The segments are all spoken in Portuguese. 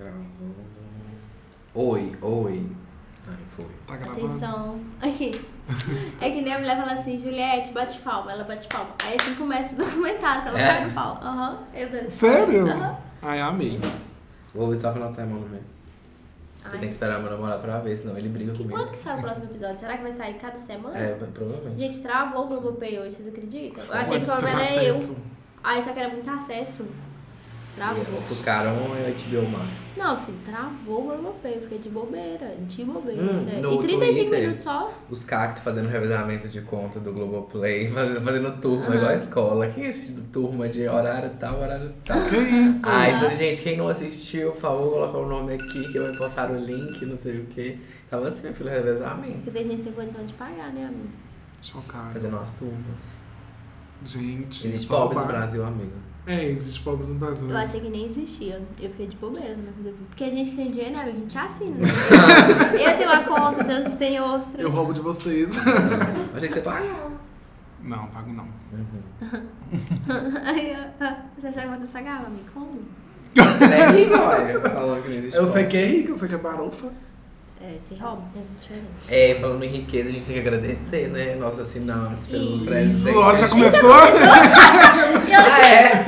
Gravando. Oi, oi. Ai, foi. Tá gravando? Atenção. Aqui. É que nem a mulher fala assim, Juliette, bate palma. Ela bate palma. Aí assim começa o documentário, que ela É? bate palma. Aham. Eu danço. Sério? Aham. Ai, amei. Vou visitar o final de semana mesmo. Eu tenho que esperar meu namorado pra ver, senão ele briga comigo. quando que sai o próximo episódio? Será que vai sair cada semana? É, provavelmente. Gente, travou o Globopay hoje, vocês acreditam? Eu achei que ter menos era eu. Ai, só que era muito acesso. Travou. E Ofuscaram a HBO Max. Não, filho, travou o Globopay. Eu fiquei de bobeira. De bobeira. Hum, sério. no e 35 Twitter. minutos só. Os cactos fazendo revezamento de conta do Globoplay, fazendo, fazendo turma, Aham. igual a escola. Quem assistiu turma de horário tal, horário tal? Que isso? Aí, falei, gente, quem não assistiu, por favor, colocar o nome aqui, que eu vou postar o link, não sei o que. Tava assim, meu filho, revezamento. Porque tem gente que tem condição de pagar, né, amigo? Chocado. Fazendo umas turmas. Gente. Existe pobres no Brasil, amigo. É, existe pobres no Brasil. Eu achei que nem existia. Eu fiquei de bobeira também. quando eu vi. Porque a gente que tem dinheiro, né? A gente assina. Né? eu tenho uma conta, não tem outra. Eu roubo de vocês. Achei que você pagava. Não, pago não. Uhum. Você achava que você pagava, amigo? Como? Ele é rico, olha, falando que não existe Eu sei pobre. que é rico, eu sei que é barofa. É, rouba? É muito diferente. É, falando em riqueza, a gente tem que agradecer, né? Nossos assinantes pelo Isso. presente. Ó, já começou? Ah, é?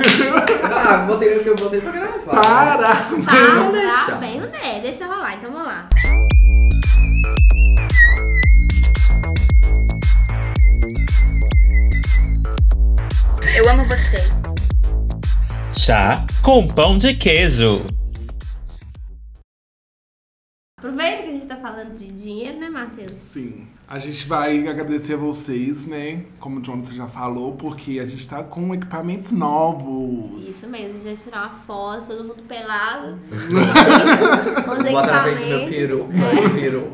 Ah, botei o que eu botei pra gravar. Para! Vamos Tá, deixar. bem, é, deixa rolar, então vamos lá. Eu amo você. Chá com pão de queijo. Aproveita que a gente tá falando de dinheiro, né, Matheus? Sim. A gente vai agradecer a vocês, né? Como o Jonathan já falou, porque a gente tá com equipamentos novos. Isso mesmo, a gente vai tirar uma foto, todo mundo pelado. com os Bota na frente do meu equipamentos. peru, meu peru.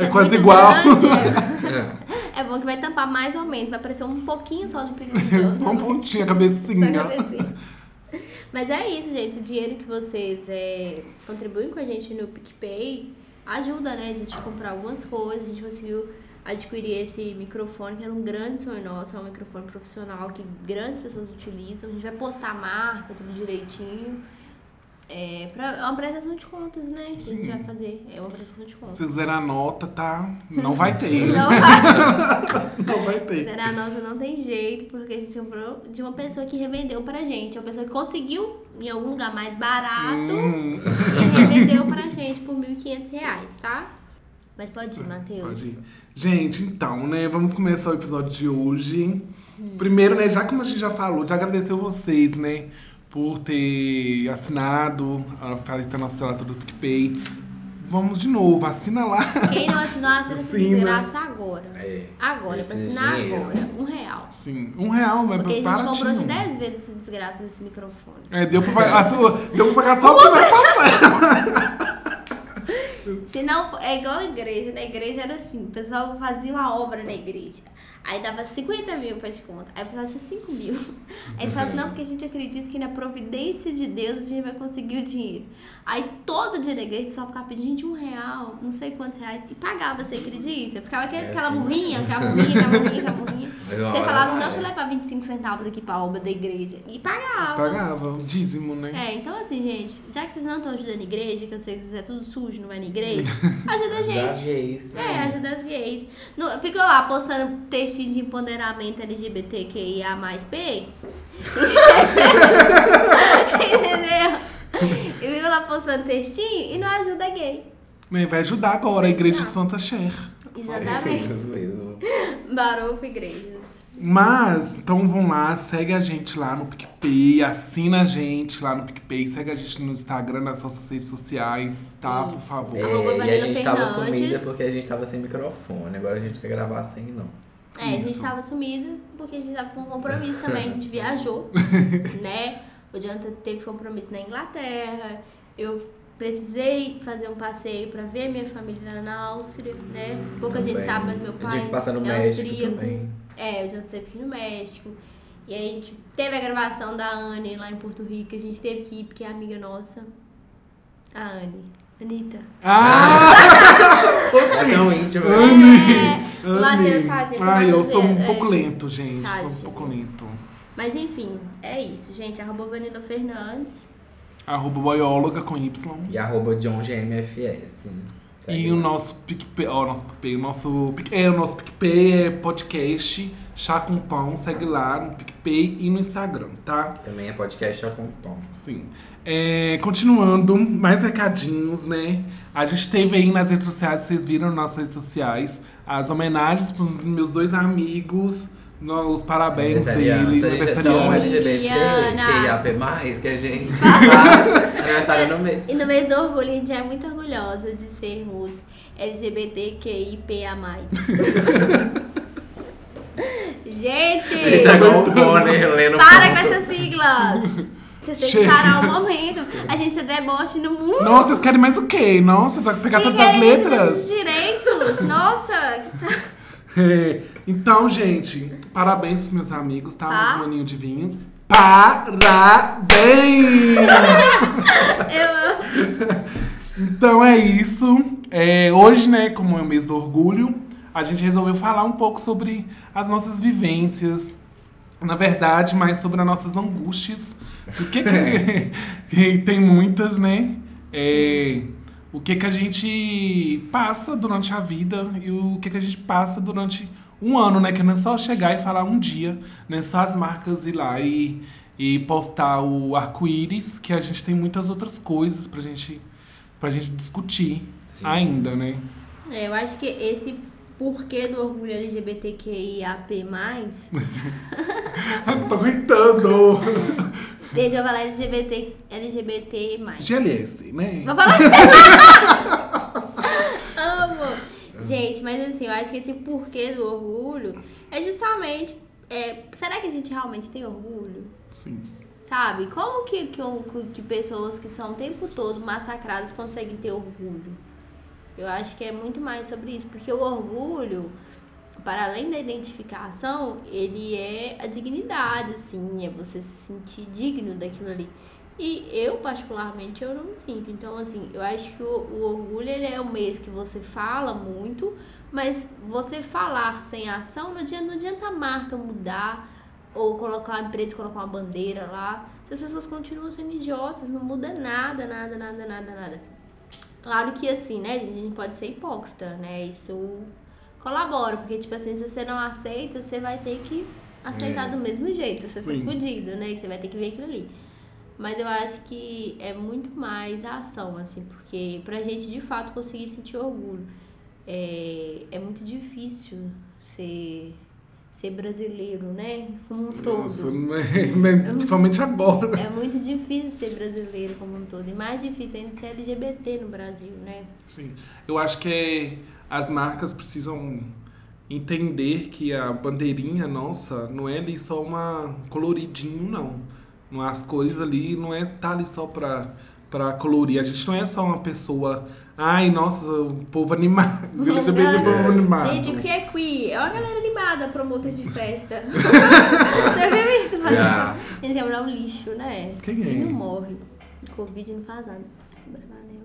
É quase igual. é. É bom que vai tampar mais ou menos, vai aparecer um pouquinho só do peru. Só um pontinho, a Só a cabecinha. Mas é isso, gente. O dinheiro que vocês é, contribuem com a gente no PicPay ajuda, né? A gente a comprar algumas coisas. A gente conseguiu adquirir esse microfone, que era um grande sonho nosso. É um microfone profissional que grandes pessoas utilizam. A gente vai postar a marca, tudo direitinho. É, pra, é uma prestação de contas, né? Que a gente Sim. vai fazer. É uma prestação de contas. Se quiser a nota, tá? Não vai ter. Não vai Não vai ter. Zerar a nota não tem jeito, porque a gente comprou de uma pessoa que revendeu pra gente. Uma pessoa que conseguiu em algum lugar mais barato Hum, e revendeu pra gente por 1.500 reais, tá? Mas pode ir, Matheus. pode ir. Gente, então, né? Vamos começar o episódio de hoje. Primeiro, né? Já como a gente já falou, de agradecer vocês, né? Por ter assinado a nossa assinatura do PicPay. Vamos de novo, assina lá. Quem não assinou, assina essa desgraça agora. É. Agora, pra assinar dinheiro. agora. Um real. Sim, um real, mas Porque a gente comprou de 10 vezes essa desgraça desse microfone. É, deu pra pagar, deu pra pagar só o primeiro parcela. Se não, é igual a igreja. Na igreja era assim, o pessoal fazia uma obra na igreja. Aí dava 50 mil pra te conta. Aí o pessoal tinha 5 mil. Aí você falava assim, não, porque a gente acredita que na providência de Deus a gente vai conseguir o dinheiro. Aí todo dia na igreja o pessoal ficava pedindo, gente, um real, não sei quantos reais. E pagava, você acredita? Ficava aquela, É, aquela murrinha, aquela murrinha, aquela murrinha, aquela murrinha. Uma Você falava assim, não, deixa eu levar 25 centavos aqui pra obra da igreja. E pagava. Pagava, o dízimo, né? É, então assim, gente, já que vocês não estão ajudando a igreja, que eu sei que vocês é tudo sujo, não vai na igreja, ajuda a gente. gays. É, ajuda as gays. Não, ficou lá postando textinho de empoderamento LGBTQIA mais P. Entendeu? E ficou lá postando textinho e não ajuda a gay. Vai ajudar agora a Vai igreja de. Santa Cher. Exatamente. Isso mesmo. Barulho igrejas. Mas, então vão lá, segue a gente lá no PicPay, assina a gente lá no PicPay, segue a gente no Instagram, nas nossas redes sociais, tá? Por Isso. favor. É, e a gente tava Fernandes. sumida porque a gente tava sem microfone. Agora a gente quer gravar sem, não. É, a gente Isso. tava sumida porque a gente tava com compromisso também. A gente viajou, né? O Jonathan teve compromisso na Inglaterra. Eu precisei fazer um passeio pra ver minha família lá na Áustria, né? Pouca gente Também. sabe, mas meu Eu pai tive que passar no é México austríaco. também. É, o Jonathan teve que ir no México. E aí a gente teve a gravação da Anne lá em Porto Rico. A gente teve que ir porque é amiga nossa. A Anne. Anitta. Ah! É tão íntimo. É, o Matheus Anne. tadinho. o Ai, eu sou um é- pouco é. lento, gente. Sou um Tadinho. pouco lento. Mas enfim, é isso, gente. Arroba Vanilla Fernandes. Arroba boióloga com Y. E arroba JohnGMFS. Segue E o nosso PicPay, ó, o nosso PicPay, o nosso, é, o nosso PicPay é podcast Chá com Pão, segue lá no PicPay e no Instagram, tá? Também é podcast já com pão. Sim. É, continuando, mais recadinhos, né? A gente teve aí nas redes sociais, vocês viram nas nossas redes sociais, as homenagens pros meus dois amigos, no- os parabéns deles, A gente é tão aniversariantes. LGBT, Liana. QIAP+, que a gente faz aniversário no mês. E no mês do orgulho, a gente é muito orgulhosa de sermos LGBTQIPA+. gente! A gente tá igual o Bonner lendo Para com essas siglas! Vocês têm que Chega. parar um momento. A gente é deboche no mundo. Nossa, vocês querem mais o quê? Nossa, vai pegar Quem todas as letras? os direitos. Nossa, que saco. É, então, gente, parabéns pros meus amigos, tá? Tá. Meus maninhos de vinho. Parabéns! Eu Então é isso. É, hoje, né, como é o mês do orgulho, a gente resolveu falar um pouco sobre as nossas vivências. Na verdade, mais sobre as nossas angústias. O que que, que tem muitas, né? É, o que que a gente passa durante a vida e o que que a gente passa durante um ano, né? Que não é só chegar e falar um dia, né? Só as marcas ir lá e, e postar o arco-íris, que a gente tem muitas outras coisas pra gente, pra gente discutir Sim. ainda, né? É, eu acho que esse porquê do orgulho LGBTQIAP+, tô aguentando! desde eu falar LGBT, LGBT+. GLS, né? Vou falar Amo! Gente, mas assim, eu acho que esse porquê do orgulho é justamente... é, será que a gente realmente tem orgulho? Sim. Sabe? Como que, que, que pessoas que são o tempo todo massacradas conseguem ter orgulho? Eu acho que é muito mais sobre isso, porque o orgulho, para além da identificação, ele é a dignidade, assim, é você se sentir digno daquilo ali. E eu, particularmente, eu não me sinto. Então, assim, eu acho que o, o orgulho, ele é um mês que você fala muito, mas você falar sem ação, não adianta, não adianta a marca mudar, ou colocar a empresa, colocar uma bandeira lá. Se as pessoas continuam sendo idiotas, não muda nada, nada, nada, nada, nada. Claro que assim, né, gente, a gente pode ser hipócrita, né? Isso colabora, porque, tipo assim, se você não aceita, você vai ter que aceitar É. do mesmo jeito. Você for Sim. fudido, né? Você vai ter que ver aquilo ali. Mas eu acho que é muito mais a ação, assim, porque pra gente de fato conseguir sentir orgulho, é, é muito difícil ser, ser brasileiro, né? Como um todo. Nossa? Né? principalmente agora. É muito difícil ser brasileiro como um todo. E mais difícil ainda ser LGBT no Brasil, né? Sim. Eu acho que é, as marcas precisam entender que a bandeirinha nossa não é ali só uma coloridinho, não. Não As cores ali não é tá ali só pra, pra colorir. A gente não é só uma pessoa. Ai, nossa, o povo animado. LGBT é o povo animado. Gente, o que é queer? É uma galera animada, promotor de festa. Você viu isso? Isso? Eles iam dar um lixo, né? Quem é? E não morre. Covid não faz nada.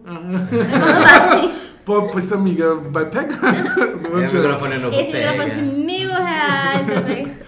Ah, assim, Pô, pois amiga, vai pegar. Não É microfone novo esse microfone de mil reais pra ver.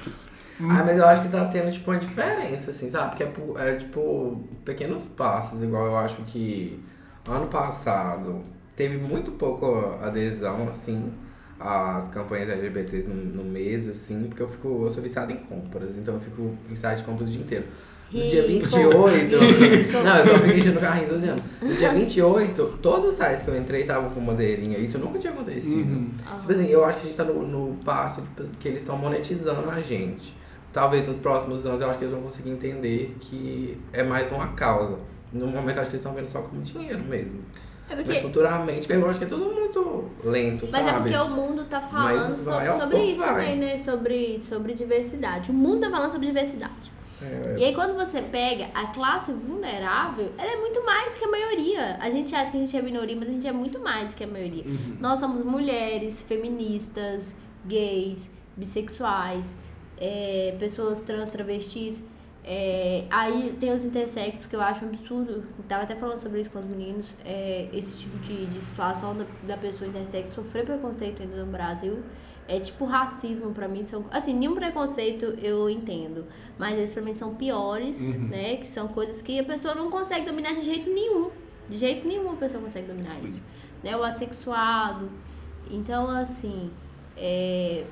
Ah, mas eu acho que tá tendo, tipo, uma diferença, assim, sabe? Porque é, é, tipo, pequenos passos, igual eu acho que ano passado teve muito pouco adesão, assim, às campanhas LGBTs no, no mês, assim, porque eu fico, eu sou viciado em compras, então eu fico em site de compras o dia inteiro. No dia Rico. 28, não, eu só fiquei enchendo o carrinho 12 anos. No dia 28, todos os sites que eu entrei estavam com bandeirinha, isso nunca tinha acontecido. Uhum. Tipo assim, eu acho que a gente tá no, no passo tipo, que eles estão monetizando a gente. Talvez nos próximos anos eu acho que eles vão conseguir entender que é mais uma causa. No momento acho que eles estão vendo só como dinheiro mesmo. É Mas porque, futuramente, eu acho que é tudo muito lento, mas é sabe? porque o mundo tá Mas falando sobre poucos isso vai. também, né? Sobre, sobre diversidade. O mundo tá falando sobre diversidade. É, E aí quando você pega a classe vulnerável, ela é muito mais que a maioria. A gente acha que a gente é minoria, mas a gente é muito mais que a maioria. Nós somos mulheres, feministas, gays, bissexuais, é, pessoas trans, travestis. É, aí tem os intersexos que eu acho um absurdo. Tava até falando sobre isso com os meninos. É, esse tipo de, de situação da, da pessoa intersexo sofrer preconceito ainda no Brasil. É tipo racismo pra mim. São, assim, nenhum preconceito eu entendo. Mas esses pra mim são piores, né? Que são coisas que a pessoa não consegue dominar de jeito nenhum. De jeito nenhum a pessoa consegue dominar isso. Né? O assexuado. Então, assim, é,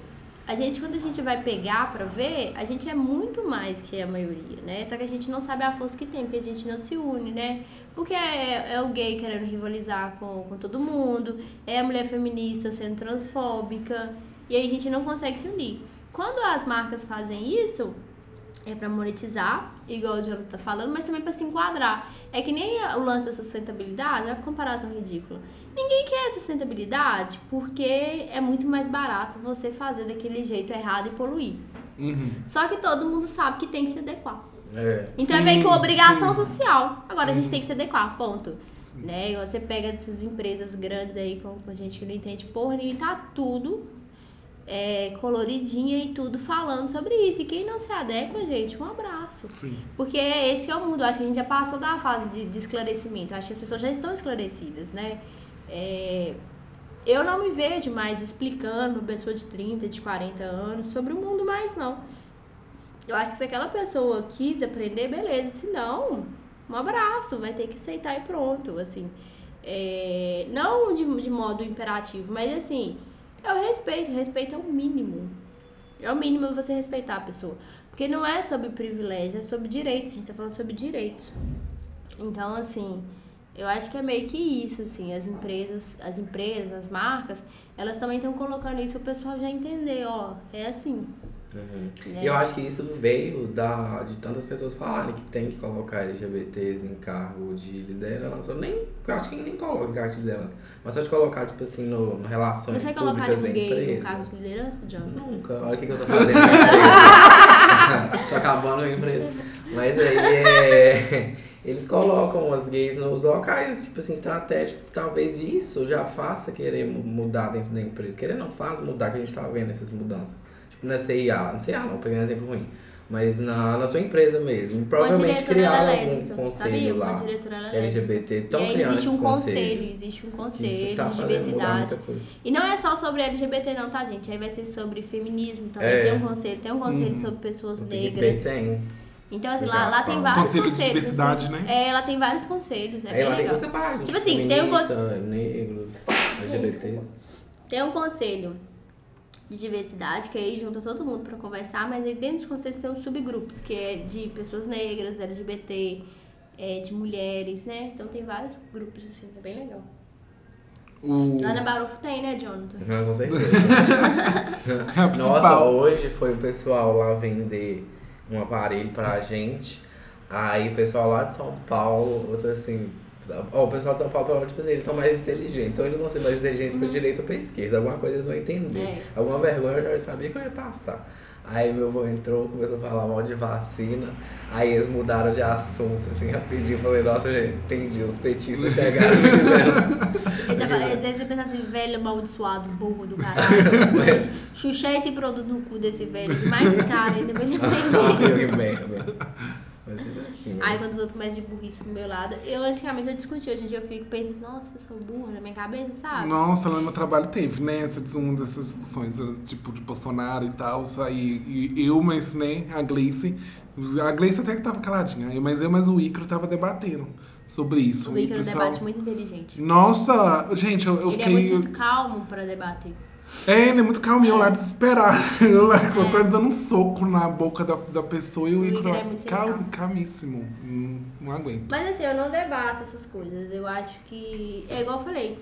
a gente, quando a gente vai pegar pra ver, a gente é muito mais que a maioria, né? Só que a gente não sabe a força que tem, porque a gente não se une, né? Porque é, é o gay querendo rivalizar com, com todo mundo, é a mulher feminista sendo transfóbica, e aí a gente não consegue se unir. Quando as marcas fazem isso, é pra monetizar, igual o Jonathan tá falando, mas também pra se enquadrar. É que nem o lance da sustentabilidade, é uma comparação ridícula. Ninguém quer sustentabilidade porque é muito mais barato você fazer daquele jeito errado e poluir. Uhum. Só que todo mundo sabe que tem que se adequar. É. Então é Sim, meio que obrigação sim. Uhum. social. Agora a gente tem que se adequar, ponto. Né? Você pega essas empresas grandes aí com, com gente que não entende porra nenhuma e tá tudo é, coloridinha e tudo falando sobre isso. E quem não se adequa, gente, um abraço. Sim. Porque esse é o mundo. Acho que a gente já passou da fase de, de esclarecimento. Acho que as pessoas já estão esclarecidas, né? É, eu não me vejo mais explicando pra pessoa de 30, de 40 anos sobre o mundo mais, não. Eu acho que se aquela pessoa quis aprender, beleza. Se não, um abraço, vai ter que aceitar e pronto, assim. É, não de, de modo imperativo, mas assim, é o respeito. Respeito é o mínimo. É o mínimo você respeitar a pessoa. Porque não é sobre privilégio, é sobre direitos. A gente tá falando sobre direitos. Então, assim, eu acho que é meio que isso, assim, as empresas, as empresas, as marcas, elas também estão colocando isso o pessoal já entender, ó, é assim. Uhum. Né? E eu acho que isso veio da, de tantas pessoas falarem que tem que colocar LGBTs em cargo de liderança. Eu nem, eu acho que nem coloca em cargo de liderança. Mas só de colocar, tipo assim, no, no relações Você públicas da gay empresa. cargo de liderança, John? Nunca. Olha o que, que eu tô fazendo na empresa. tô acabando a empresa. Mas aí é. Eles colocam as gays nos locais, tipo assim, estratégicos, que talvez isso já faça querer mu- mudar dentro da empresa. Querer não faz mudar, que a gente tá vendo essas mudanças. Na CIA, não CIA não, peguei um exemplo ruim. Mas na, na sua empresa mesmo. Provavelmente diretora ela criaram é algum lésbica, conselho sabia? Uma lá. diretora ela é LGBT, estão criando existe um conselho, existe um conselho tá de diversidade. E não é só sobre LGBT não, tá, gente? Aí vai ser sobre feminismo também, É. tem um conselho, tem um conselho sobre pessoas O negras. PicPay tem. Então, assim, lá, lá tem Conselho vários de conselhos. diversidade, assim. né? É, lá tem vários conselhos, é Aí bem tem legal. gente. Tipo assim, tem um con- Feminista, negros, LGBT. Tem um conselho de diversidade, que aí junta todo mundo pra conversar, mas aí dentro dos conselhos tem uns subgrupos, que é de pessoas negras, LGBT, é, de mulheres, né? Então tem vários grupos, assim, é bem legal. O... Lá na Barufo tem, né, Jonathan? Não, com certeza. É Nossa, hoje foi o pessoal lá vender um aparelho pra gente. Aí o pessoal lá de São Paulo, outro assim. Ó, o pessoal de São Paulo, pelo tipo assim, eles são mais inteligentes. Ou eles vão ser mais inteligentes pra direita ou pra esquerda. Alguma coisa eles vão entender. É. Alguma vergonha eu já sabia que eu ia passar. Aí meu avô entrou, começou a falar mal de vacina. Aí eles mudaram de assunto, assim, rapidinho. Falei, nossa, gente, entendi. Os petistas chegaram e me fizeram. Ele já fala- ele deve pensar assim, velho amaldiçoado, burro do caralho. Xuxar esse produto no cu desse velho, mais caro ainda pra ele entender. que merda. Mas é assim, Aí quando os outros começam de burrice pro meu lado, eu antigamente eu discuti, hoje em dia eu fico pensando, nossa, eu sou burra na minha cabeça, sabe? Nossa, lá no meu trabalho teve, né? Essa, uma dessas discussões, tipo, de Bolsonaro e tal. Aí e eu, mas, né, a Gleice. A Gleice até que tava caladinha, mas eu, mas o Icaro tava debatendo sobre isso. O Ícaro pessoal- debate muito inteligente. Nossa, gente, eu, eu ele fiquei. é muito calmo pra debater. É, ele é muito calmo, eu lá desesperado. Eu lá É. quase dando um soco na boca da, da pessoa e o lá, é muito cal, calmíssimo. Não, não aguento. Mas assim, eu não debato essas coisas. Eu acho que. É igual eu falei.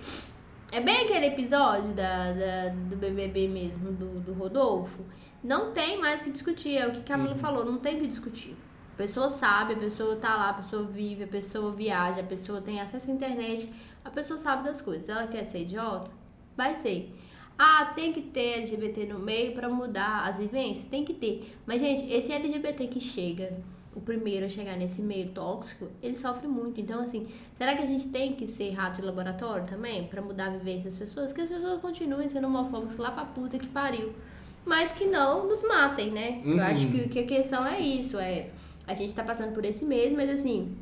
É bem aquele episódio da, da- do BBB mesmo, do, do Rodolfo. Não tem mais o que discutir. É o que Camila falou, não tem o que discutir. A pessoa sabe, a pessoa tá lá, a pessoa vive, a pessoa viaja, a pessoa tem acesso à internet, a pessoa sabe das coisas. Ela quer ser idiota? Vai ser. Ah, tem que ter LGBT no meio pra mudar as vivências? Tem que ter. Mas, gente, esse LGBT que chega, o primeiro a chegar nesse meio tóxico, ele sofre muito. Então, assim, será que a gente tem que ser rato de laboratório também? Pra mudar a vivência das pessoas? Que as pessoas continuem sendo homofóbicas lá pra puta que pariu. Mas que não nos matem, né? Uhum. Eu acho que, que a questão é isso, é... a gente tá passando por esse mês, mas assim,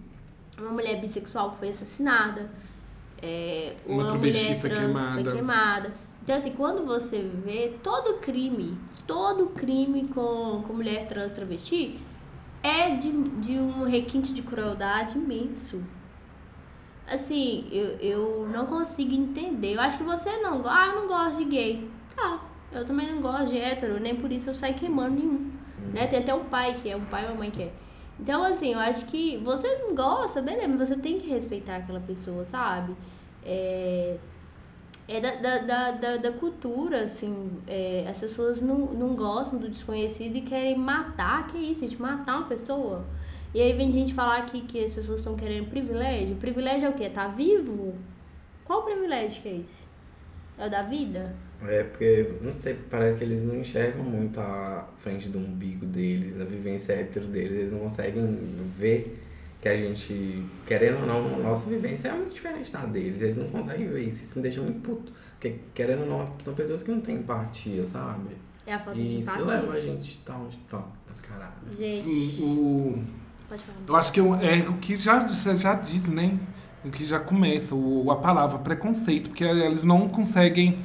uma mulher bissexual foi assassinada, é, Uma uma, mulher trans queimada. foi queimada. Então, assim, quando você vê todo crime, todo crime com, com mulher trans travesti, é de, de um requinte de crueldade imenso. Assim, eu, eu não consigo entender. Eu acho que você não gosta. Ah, eu não gosto de gay. Tá. Eu também não gosto de hétero, nem por isso eu saio queimando nenhum. Né? Tem até um pai que é, um pai e uma mãe que é. Então, assim, eu acho que você não gosta, beleza, mas você tem que respeitar aquela pessoa, sabe? É, é da, da, da, da, cultura, assim, é, as pessoas não, não gostam do desconhecido e querem matar, que é isso, gente, matar uma pessoa. E aí vem gente falar aqui que as pessoas estão querendo privilégio. Privilégio é o quê? Tá vivo? Qual privilégio que é esse? É o da vida? É porque, não sei, parece que eles não enxergam muito a frente do umbigo deles, na vivência hétero deles. Eles não conseguem ver que a gente, querendo ou não, a nossa vivência é muito diferente da deles. Eles não conseguem ver isso. Isso me deixa muito puto. Porque, querendo ou não, são pessoas que não têm empatia, sabe? É a falta de E isso que empatia. leva a gente tá onde tá, mascarado. Gente, Sim, o... pode falar. Eu acho que eu- é o que já, já já diz, né? O que já começa, o, a palavra preconceito, porque eles não conseguem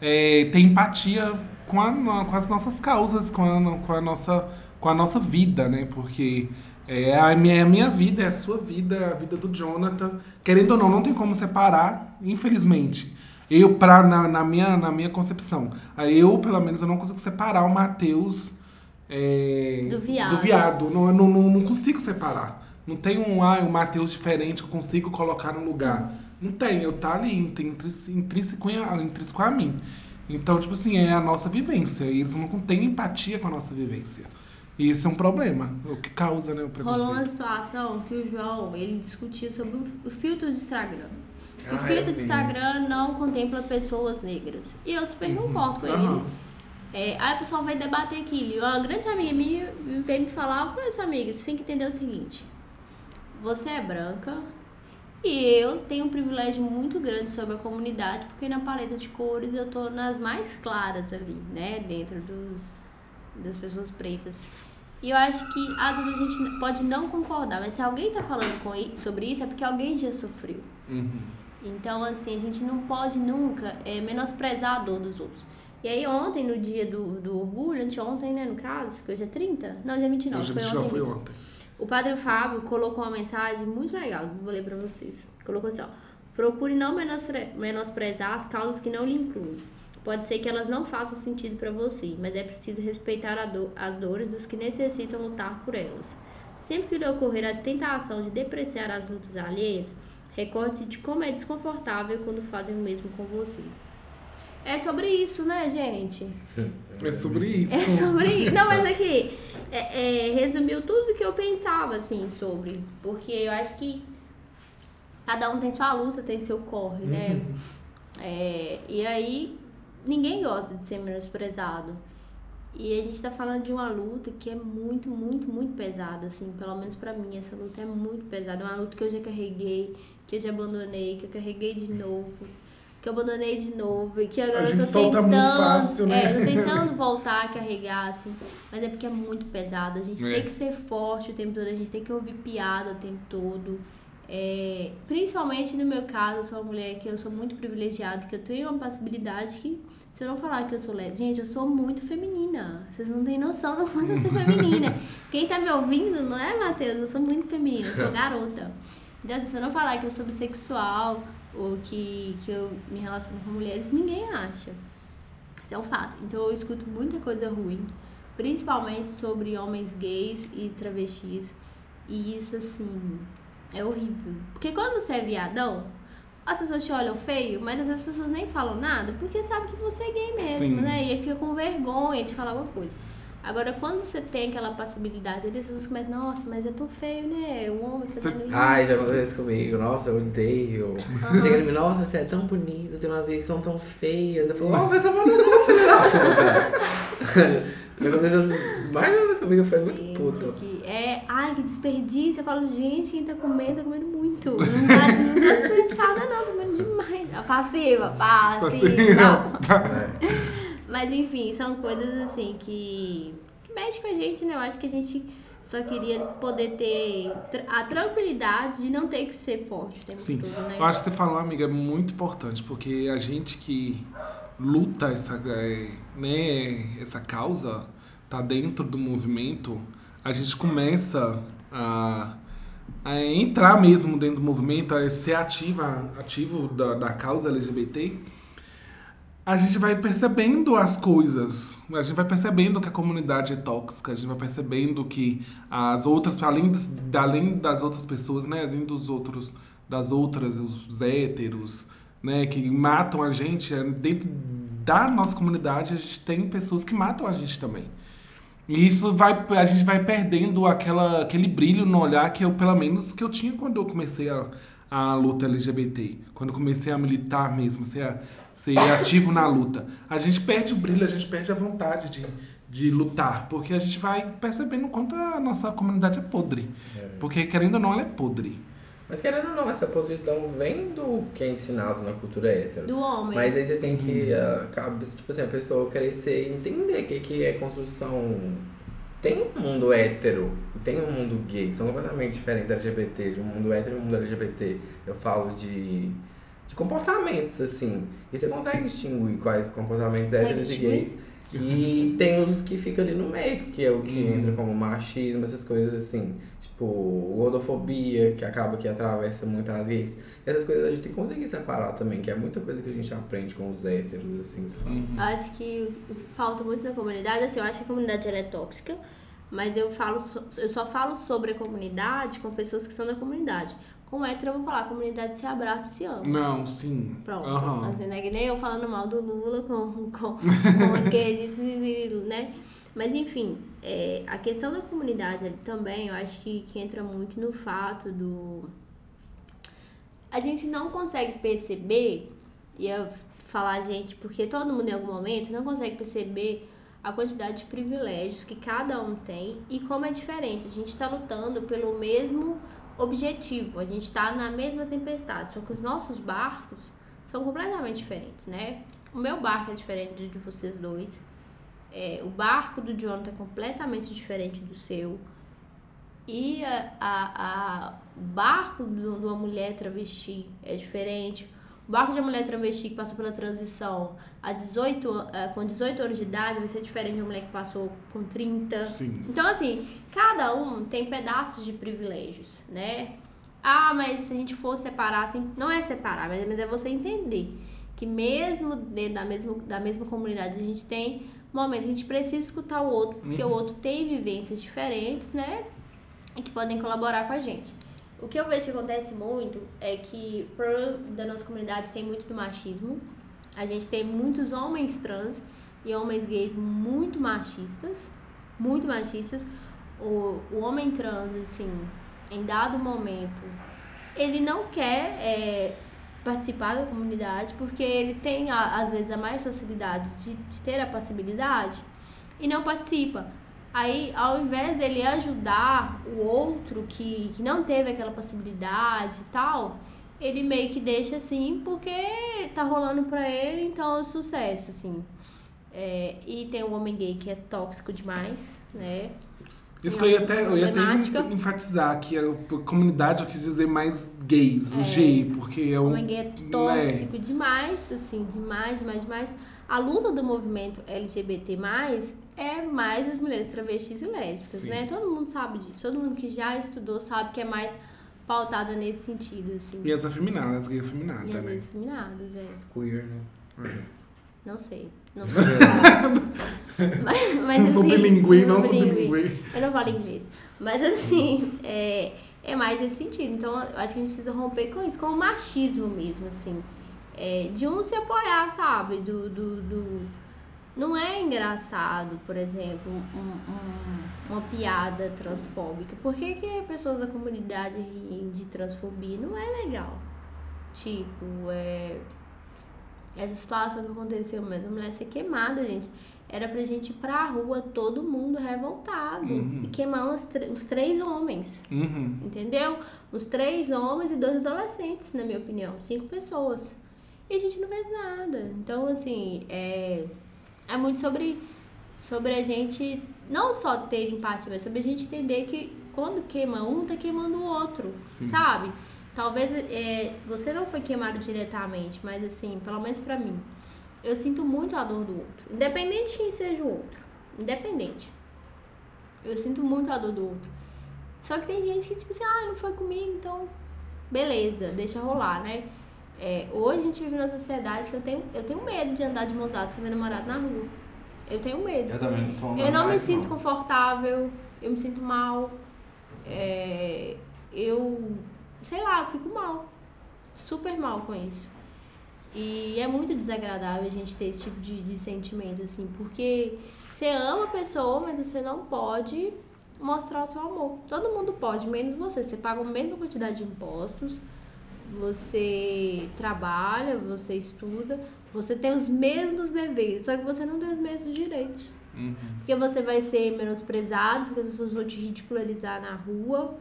é, ter empatia com, a, com as nossas causas, com a, com a, nossa, com a nossa vida, né? Porque é a minha, a minha vida, é a sua vida, é a vida do Jonathan. Querendo ou não, não tem como separar, infelizmente. Eu, pra, na, na, minha, na minha concepção, eu, pelo menos, eu não consigo separar o Matheus é, Do viado. do viado. Não, não, não, consigo separar. Não tem um, ah, um Matheus diferente que eu consigo colocar no lugar. Não tem, eu tá ali, tem intrínseco, intrínseco a mim. Então, tipo assim, é a nossa vivência. E eles não têm empatia com a nossa vivência. E esse é um problema, o que causa, né, o Rolou uma preconceito. situação que o João, ele discutiu sobre o- filtro do Instagram. O Ah, filtro eu do. Instagram não contempla pessoas negras. E eu super concordo com ele. Aham. É, aí o pessoal vai debater aquilo. Uma grande amiga minha veio me falar, eu falei, sua amiga, você tem que entender o seguinte. Você é branca e eu tenho um privilégio muito grande sobre a comunidade, porque na paleta de cores eu tô nas mais claras ali, né? Dentro do, das pessoas pretas. E eu acho que às vezes a gente pode não concordar, mas se alguém tá falando com i- sobre isso é porque alguém já sofreu. Uhum. Então, assim, a gente não pode nunca é, menosprezar a dor dos outros. E aí, ontem, no dia do, do orgulho, anteontem, né, no caso, porque hoje é 30? Não, hoje é 29, Hoje foi já ontem. foi 30. ontem. O padre Fábio colocou uma mensagem muito legal, vou ler pra vocês. Colocou assim, ó. Procure não menospre- menosprezar as causas que não lhe incluem. Pode ser que elas não façam sentido pra você, mas é preciso respeitar a do- as dores dos que necessitam lutar por elas. Sempre que lhe ocorrer a tentação de depreciar as lutas alheias, recorde-se de como é desconfortável quando fazem o mesmo com você. É sobre isso, né, gente? É sobre isso. É sobre isso. Não, mas aqui, é, é, resumiu tudo que eu pensava, assim, sobre. Porque eu acho que cada um tem sua luta, tem seu corre, né? É, e aí, ninguém gosta de ser menosprezado. E a gente tá falando de uma luta que é muito, muito, muito pesada, assim, pelo menos pra mim, essa luta é muito pesada. É uma luta que eu já carreguei, que eu já abandonei, que eu carreguei de novo, que eu abandonei de novo, e que agora A eu gente tô solta tentando. muito fácil, né? É, eu tô tentando voltar a carregar, assim, mas é porque é muito pesado. A gente É. tem que ser forte o tempo todo, a gente tem que ouvir piada o tempo todo. É, principalmente no meu caso, eu sou uma mulher que eu sou muito privilegiada, que eu tenho uma possibilidade que, se eu não falar que eu sou lésbica, gente, eu sou muito feminina. Vocês não têm noção do quanto eu sou feminina. Quem tá me ouvindo não é, Matheus? Eu sou muito feminina, eu sou garota. Então, assim, se eu não falar que eu sou bissexual ou que, que eu me relaciono com mulheres, ninguém acha. Isso é um fato. Então eu escuto muita coisa ruim, principalmente sobre homens gays e travestis. E isso, assim, é horrível. Porque quando você é viadão, as pessoas te olham feio, mas às vezes as pessoas nem falam nada porque sabem que você é gay mesmo, Sim. né? E aí fica com vergonha de falar alguma coisa. Agora, quando você tem aquela possibilidade, as pessoas começam, nossa, mas é tão feio, né? O homem fazendo isso. Ai, já aconteceu isso comigo. Nossa, eu odeio. Chega em mim, nossa, você é tão bonito, tem umas gays que são tão feias. Eu falo, oh, vai tomar no cu, filho da puta. Já aconteceu assim, mais uma vez comigo, eu fiquei muito puto. que é, ai, que desperdício. Eu falo, gente, quem tá comendo, tá comendo muito. Não tá, não tá desperdiçada, não, tá comendo demais. A passiva, passiva. É. Mas enfim, são coisas assim que, que mexem com a gente, né? Eu acho que a gente Só queria poder ter a tranquilidade de não ter que ser forte o tempo Sim. todo, né? Eu acho que você falou, amiga, é muito importante, porque a gente que luta essa, é, né, essa causa, tá dentro do movimento, a gente começa a, a entrar mesmo dentro do movimento, a ser ativa, ativo da, da causa LGBT. A gente vai percebendo as coisas, a gente vai percebendo que a comunidade é tóxica, a gente vai percebendo que as outras, além das, além das outras pessoas, né, além dos outros, das outras, os héteros, né, que matam a gente, é, dentro da nossa comunidade a gente tem pessoas que matam a gente também. E isso vai, a gente vai perdendo aquela, aquele brilho no olhar que eu, pelo menos, que eu tinha quando eu comecei a, a luta LGBT. Quando eu comecei a militar mesmo, ser, ser ativo na luta. A gente perde o brilho, a gente perde a vontade de, de lutar. Porque a gente vai percebendo o quanto a nossa comunidade é podre. Porque, querendo ou não, ela é podre. Mas querendo ou não, essa podridão vem do que é ensinado na cultura hétero. Do homem. Mas aí você tem que, ah, cabe, tipo assim, a pessoa crescer e entender o que, que é construção. Tem um mundo hétero e tem um mundo gay, que são completamente diferentes LGBT, de um mundo hétero e um mundo LGBT. Eu falo de, de comportamentos, assim. E você consegue distinguir quais comportamentos héteros e gays. E tem os que ficam ali no meio, que é o que entra como machismo, essas coisas assim. Tipo, gordofobia, que acaba que atravessa muito as gays. Essas coisas a gente tem que conseguir separar também, que é muita coisa que a gente aprende com os héteros, assim, sabe? Acho que o que falta muito na comunidade, assim, eu acho que a comunidade ela é tóxica, mas eu falo, eu só falo sobre a comunidade com pessoas que são da comunidade. Com hétero eu vou falar, a comunidade se abraça e se ama. Não, sim. Pronto. Aham. Assim, né? Que nem eu falando mal do Lula com, com, com os gays, né? Mas enfim, é, a questão da comunidade também, eu acho que, que entra muito no fato do. A gente não consegue perceber, e eu falar a gente, porque todo mundo em algum momento não consegue perceber a quantidade de privilégios que cada um tem e como é diferente. A gente está lutando pelo mesmo objetivo, a gente está na mesma tempestade, só que os nossos barcos são completamente diferentes, né? O meu barco é diferente do de vocês dois. É, o barco do Jonathan é completamente diferente do seu. E a, a, a- o barco de uma mulher travesti é diferente. O barco de uma mulher travesti que passou pela transição a 18, an- eh, com 18 anos de idade vai ser diferente de uma mulher que passou com 30. Sim. Então, assim, cada um tem pedaços de privilégios, né? Ah, mas se a gente for separar, assim, não é separar, mas mas é você entender que mesmo dentro da mesma, da mesma comunidade a gente tem momentos que a gente precisa escutar o outro, porque o outro tem vivências diferentes, né? E que podem colaborar com a gente. O que eu vejo que acontece muito é que o problema da nossa comunidade tem muito do machismo. A gente tem muitos homens trans e homens gays muito machistas, muito machistas. O, o homem trans, assim, em dado momento, ele não quer é, participar da comunidade porque ele tem, às vezes, a mais facilidade de, de ter a passibilidade e não participa. Aí, ao invés dele ajudar o outro que, que não teve aquela possibilidade e tal, ele meio que deixa assim porque tá rolando pra ele, então é um sucesso, assim. É, e tem o homem gay que é tóxico demais, né? Isso que eu ia até, eu ia até enfatizar que a comunidade eu quis dizer mais gays, o É. G, porque é O um. homem gay é tóxico demais, assim, demais, demais, demais. A luta do movimento LGBT+, é mais as mulheres travestis e lésbicas, Sim. né? Todo mundo sabe disso. Todo mundo que já estudou sabe que é mais pautada nesse sentido, assim. E as afeminadas, as gays afeminadas, E as né? vezes feminadas, é. As queer, né? Não sei. Não mas, mas, não sou assim, bilíngue, não sou bilíngue. Eu não falo inglês. Mas assim, é, é mais nesse sentido. Então, eu acho que a gente precisa romper com isso, com o machismo mesmo, assim. É, de um se apoiar, sabe? Do, do, do- Não é engraçado, por exemplo, um- um- uma piada transfóbica. Por que, que pessoas da comunidade riem de transfobia? Não é legal. Tipo, é. Essa situação que aconteceu mesmo, a mulher ser queimada, gente. Era pra gente ir pra rua, todo mundo revoltado. Uhum. E queimar uns, uns três homens, Uhum. entendeu? Uns três homens e dois adolescentes, na minha opinião. Cinco pessoas. E a gente não fez nada. Então, assim, é, é muito sobre, sobre a gente não só ter empatia, mas saber a gente entender que quando queima um, tá queimando o outro, Sim. sabe? Talvez é, você não foi queimado diretamente, mas assim, pelo menos pra mim, eu sinto muito a dor do outro. Independente de quem seja o outro. Independente. Eu sinto muito a dor do outro. Só que tem gente que, tipo assim, ah, não foi comigo, então. Beleza, deixa rolar, né? É, hoje a gente vive numa sociedade que eu tenho, eu tenho medo de andar de mãos dadas com meu namorado na rua. Eu tenho medo. Eu também não tô andando Eu não me mais, sinto não. confortável, eu me sinto mal. é, eu, sei lá, eu fico mal. Super mal com isso. E é muito desagradável a gente ter esse tipo de, de sentimento, assim, porque você ama a pessoa, mas você não pode mostrar o seu amor. Todo mundo pode, menos você. Você paga a mesma quantidade de impostos, você trabalha, você estuda, você tem os mesmos deveres, só que você não tem os mesmos direitos. Uhum. Porque você vai ser menosprezado, porque as pessoas vão te ridicularizar na rua.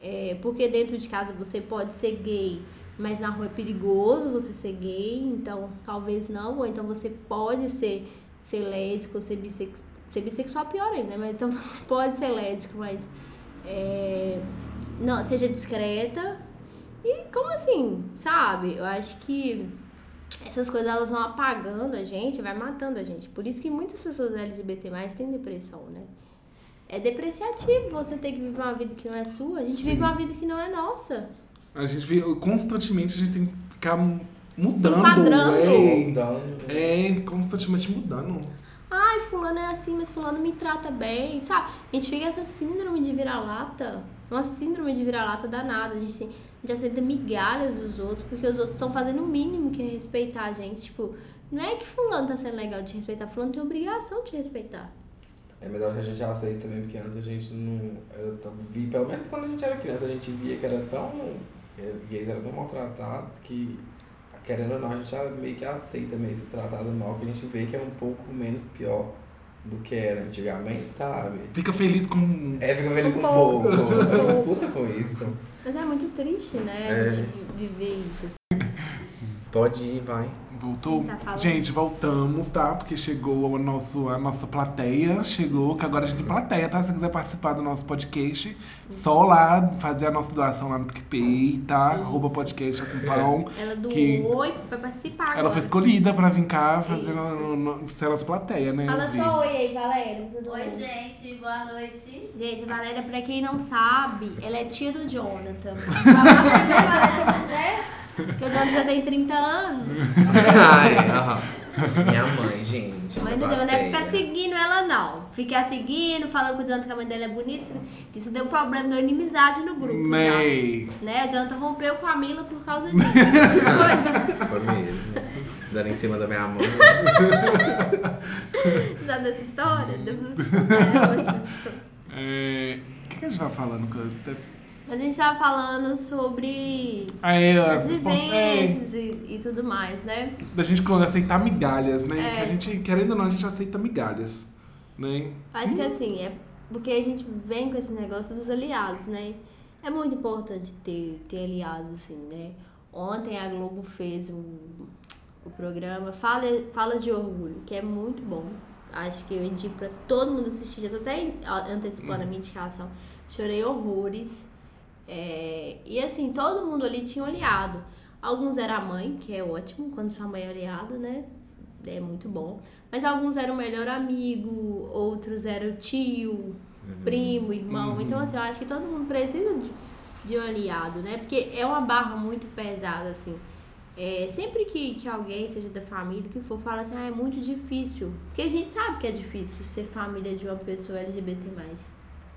É, porque dentro de casa você pode ser gay, mas na rua é perigoso você ser gay, então talvez não. Ou então você pode ser, ser lésbico, ser bissexual. Ser bissexual pior ainda, né? Mas então você pode ser lésbico, mas. é, não, seja discreta. E como assim, sabe? Eu acho que essas coisas elas vão apagando a gente, vai matando a gente. Por isso que muitas pessoas LGBT têm depressão, né? É depreciativo você ter que viver uma vida que não é sua. A gente Sim. vive uma vida que não é nossa. A gente vê, constantemente a gente tem que ficar mudando. enquadrando. É, Mudando. é, constantemente mudando. Ai, fulano é assim, mas fulano me trata bem, sabe? A gente fica essa síndrome de vira-lata. Uma síndrome de vira-lata danada. A gente, tem, a gente aceita migalhas dos outros, porque os outros estão fazendo o mínimo que é respeitar a gente. Tipo, não é que fulano tá sendo legal de respeitar, fulano tem obrigação de te respeitar. É melhor que a gente aceite também, porque antes a gente não era tão. Vi, pelo menos quando a gente era criança, a gente via que era tão. Gays eram tão maltratados que, querendo ou não, a gente já meio que aceita meio ser tratado mal, que a gente vê que é um pouco menos pior do que era antigamente, sabe? Fica feliz com. É, fica feliz com fogo. pouco. Eu fico puta com isso. Mas é muito triste, né? A É. gente vi- viver isso. assim. Pode ir, vai. Voltou? Tá. Gente, voltamos, tá? Porque chegou o nosso, a nossa plateia. Chegou, que agora a gente tem plateia, tá? Se você quiser participar do nosso podcast, só lá fazer a nossa doação lá no PicPay, tá? Arroba podcast com pão. Ela doou Que- e vai participar agora. Ela foi escolhida pra vir cá fazer no, no, ser a nossa plateia, né? Fala só oi aí, Valéria. Tudo Oi, bom? gente, boa noite. Gente, a Valéria, pra quem não sabe, ela é tia do Jonathan. Né, Valéria, né? Porque o Jonathan já tem 30 anos. Ai, aham. Minha mãe, gente. Mas minha não deve ficar seguindo ela, não. Ficar seguindo, falando que o Jonathan, que a mãe dela é bonita. que Isso deu problema, deu inimizade no grupo já. Ney. Né? O Jonathan rompeu com a Mila por causa disso. Foi, mesmo. Dando em cima da minha mãe. Sabe dessa história? Vou te- É, O que, que a gente tava falando? que eu até- Mas a gente tava falando sobre Ah, é, as as- vivências e, e tudo mais, né? da gente aceitar migalhas, né? É. Que a gente, querendo ou não, a gente aceita migalhas, né? Acho que assim, é porque a gente vem com esse negócio dos aliados, né? É muito importante ter, ter aliados, assim, né? Ontem a Globo fez o, o programa Fala, Fala de Orgulho, que é muito bom. Acho que eu indico pra todo mundo assistir. Já tô até antecipando a minha indicação. Chorei horrores. É, e assim, todo mundo ali tinha um aliado. Alguns era a mãe, que é ótimo, quando sua mãe é aliado, né? É muito bom. Mas alguns eram o melhor amigo, outros eram o tio, primo, irmão. Então, assim, eu acho que todo mundo precisa de, de um aliado, né? Porque é uma barra muito pesada, assim. É, sempre que, que alguém, seja da família, que for, fala assim, ah, é muito difícil. Porque a gente sabe que é difícil ser família de uma pessoa LGBT+.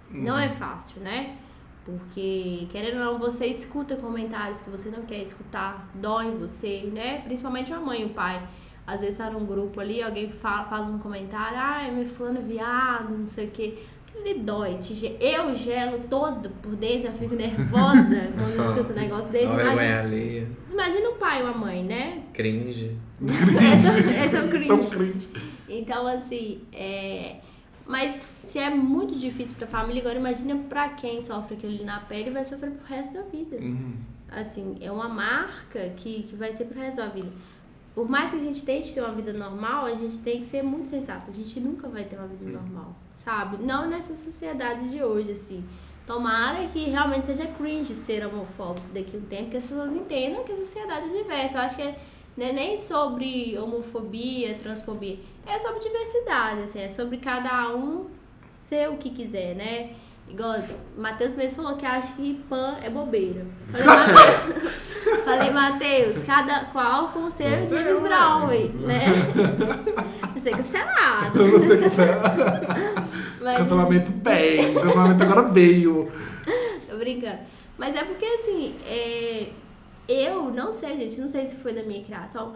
Não é fácil, né? Porque, querendo ou não, você escuta comentários que você não quer escutar, dói em você, né? Principalmente a mãe e o pai. Às vezes tá num grupo ali, alguém fa faz um comentário, ai, meu fulano é viado, não sei o quê. Aquilo dói. te ge- Eu gelo todo por dentro, eu fico nervosa quando eu escuto um negócio desse. Não vergonha Imagina, alheia. imagina o pai ou a mãe, né? Cringe. Esse é o cringe. Tão cringe. Então, assim, é. Mas se é muito difícil pra família, agora imagina pra quem sofre aquilo ali na pele e vai sofrer pro resto da vida. Uhum. Assim, é uma marca que, que vai ser pro resto da vida. por mais que a gente tente ter uma vida normal, a gente tem que ser muito sensato. A gente nunca vai ter uma vida normal, sabe? Não nessa sociedade de hoje, assim. Tomara que realmente seja cringe ser homofóbico daqui a um tempo, que as pessoas entendam que a sociedade é diversa. Eu acho que não é nem sobre homofobia, transfobia, é sobre diversidade, assim, é sobre cada um ser o que quiser, né? Igual Matheus mesmo falou que acha que pan é bobeira. Falei, Matheus, cada qual com seu James Brown, né? Você é cancelado. Eu não sei o que é. Mas, Cancelamento bem. Cancelamento agora veio. Tô brincando. Mas é porque assim, é, eu não sei, gente, não sei se foi da minha criação,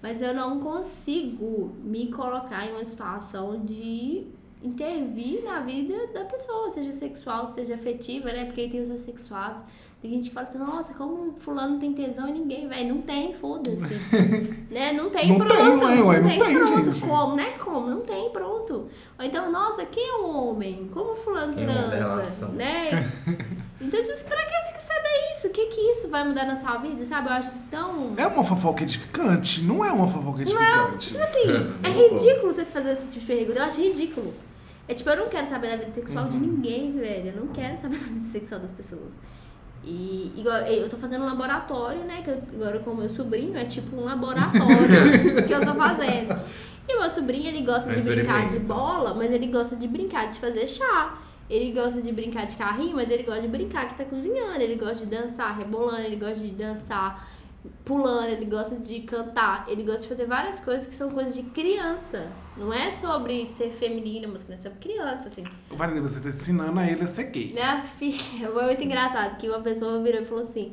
mas eu não consigo me colocar em uma situação de intervir na vida da pessoa, seja sexual, seja afetiva, né? Porque tem os assexuados. Tem gente que fala assim, nossa, como fulano tem tesão em ninguém, velho. Não tem, foda-se. né? Não tem, Não tem, pronto. ué, ué, não tem, pronto. gente. Como? Não é como? Não tem, pronto. Ou então, nossa, quem é um homem? Como fulano Quem é o transa? Né? Então, tipo, assim, pra que você quer saber isso? O que que isso vai mudar na sua vida, sabe? Eu acho isso tão... É uma fofoca edificante? Não é uma fofoca Não é, edificante. tipo assim, é ridículo você fazer esse tipo de pergunta. Eu acho ridículo. É tipo, eu não quero saber da vida sexual Uhum. de ninguém, velho. Eu não quero saber da vida sexual das pessoas. E igual, eu tô fazendo um laboratório, né? Que eu, agora com o meu sobrinho é tipo um laboratório que eu tô fazendo. E o meu sobrinho, ele gosta É de brincar de bola, mas ele gosta de brincar de fazer chá. Ele gosta de brincar de carrinho, mas ele gosta de brincar que tá cozinhando. Ele gosta de dançar rebolando, ele gosta de dançar pulando, ele gosta de cantar, ele gosta de fazer várias coisas que são coisas de criança. Não é sobre ser feminina, masculina, é sobre criança, assim. Marina, você tá ensinando a ele a ser gay. Minha filha, foi muito engraçado que uma pessoa virou e falou assim: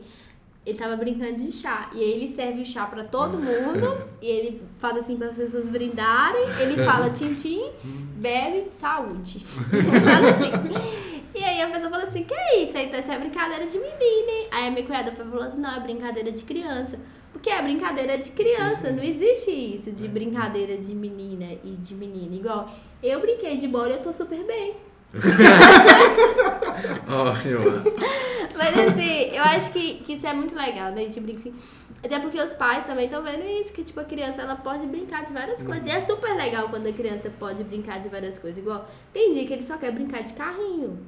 ele tava brincando de chá. E aí ele serve o chá pra todo mundo. e ele fala assim pra pessoas brindarem. Ele fala tintim, bebe, saúde. Fala assim. E aí a pessoa fala assim: que é isso? Aí, Isso é brincadeira de menina, hein? Aí a minha cunhada falou assim: não, é brincadeira de criança. Porque é brincadeira de criança, não existe isso de brincadeira de menina e de menina. Igual, eu brinquei de bola e eu tô super bem. Ótimo. Mas assim, eu acho que, que isso é muito legal, né? A gente brinca assim. Até porque os pais também estão vendo isso, que tipo, a criança ela pode brincar de várias coisas. E é super legal quando a criança pode brincar de várias coisas. Igual, tem dia que ele só quer brincar de carrinho.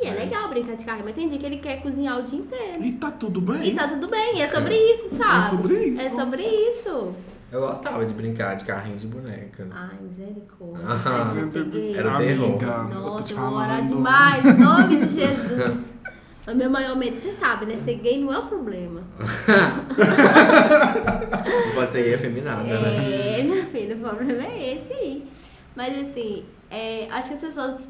E é, legal brincar de carrinho, mas tem dia que ele quer cozinhar o dia inteiro. E tá tudo bem? E tá tudo bem, e é sobre isso, sabe? É sobre isso. É sobre isso. Eu gostava de brincar de carrinho de boneca. Ai, misericórdia. Ah, gay. Era terror. Eu Nossa, te eu vou orar demais, em nome de Jesus. Mas meu maior medo, você sabe, né? Ser gay não é um problema. Não pode ser gay afeminada, né? É, minha filha, o problema é esse aí. Mas assim, é, acho que as pessoas,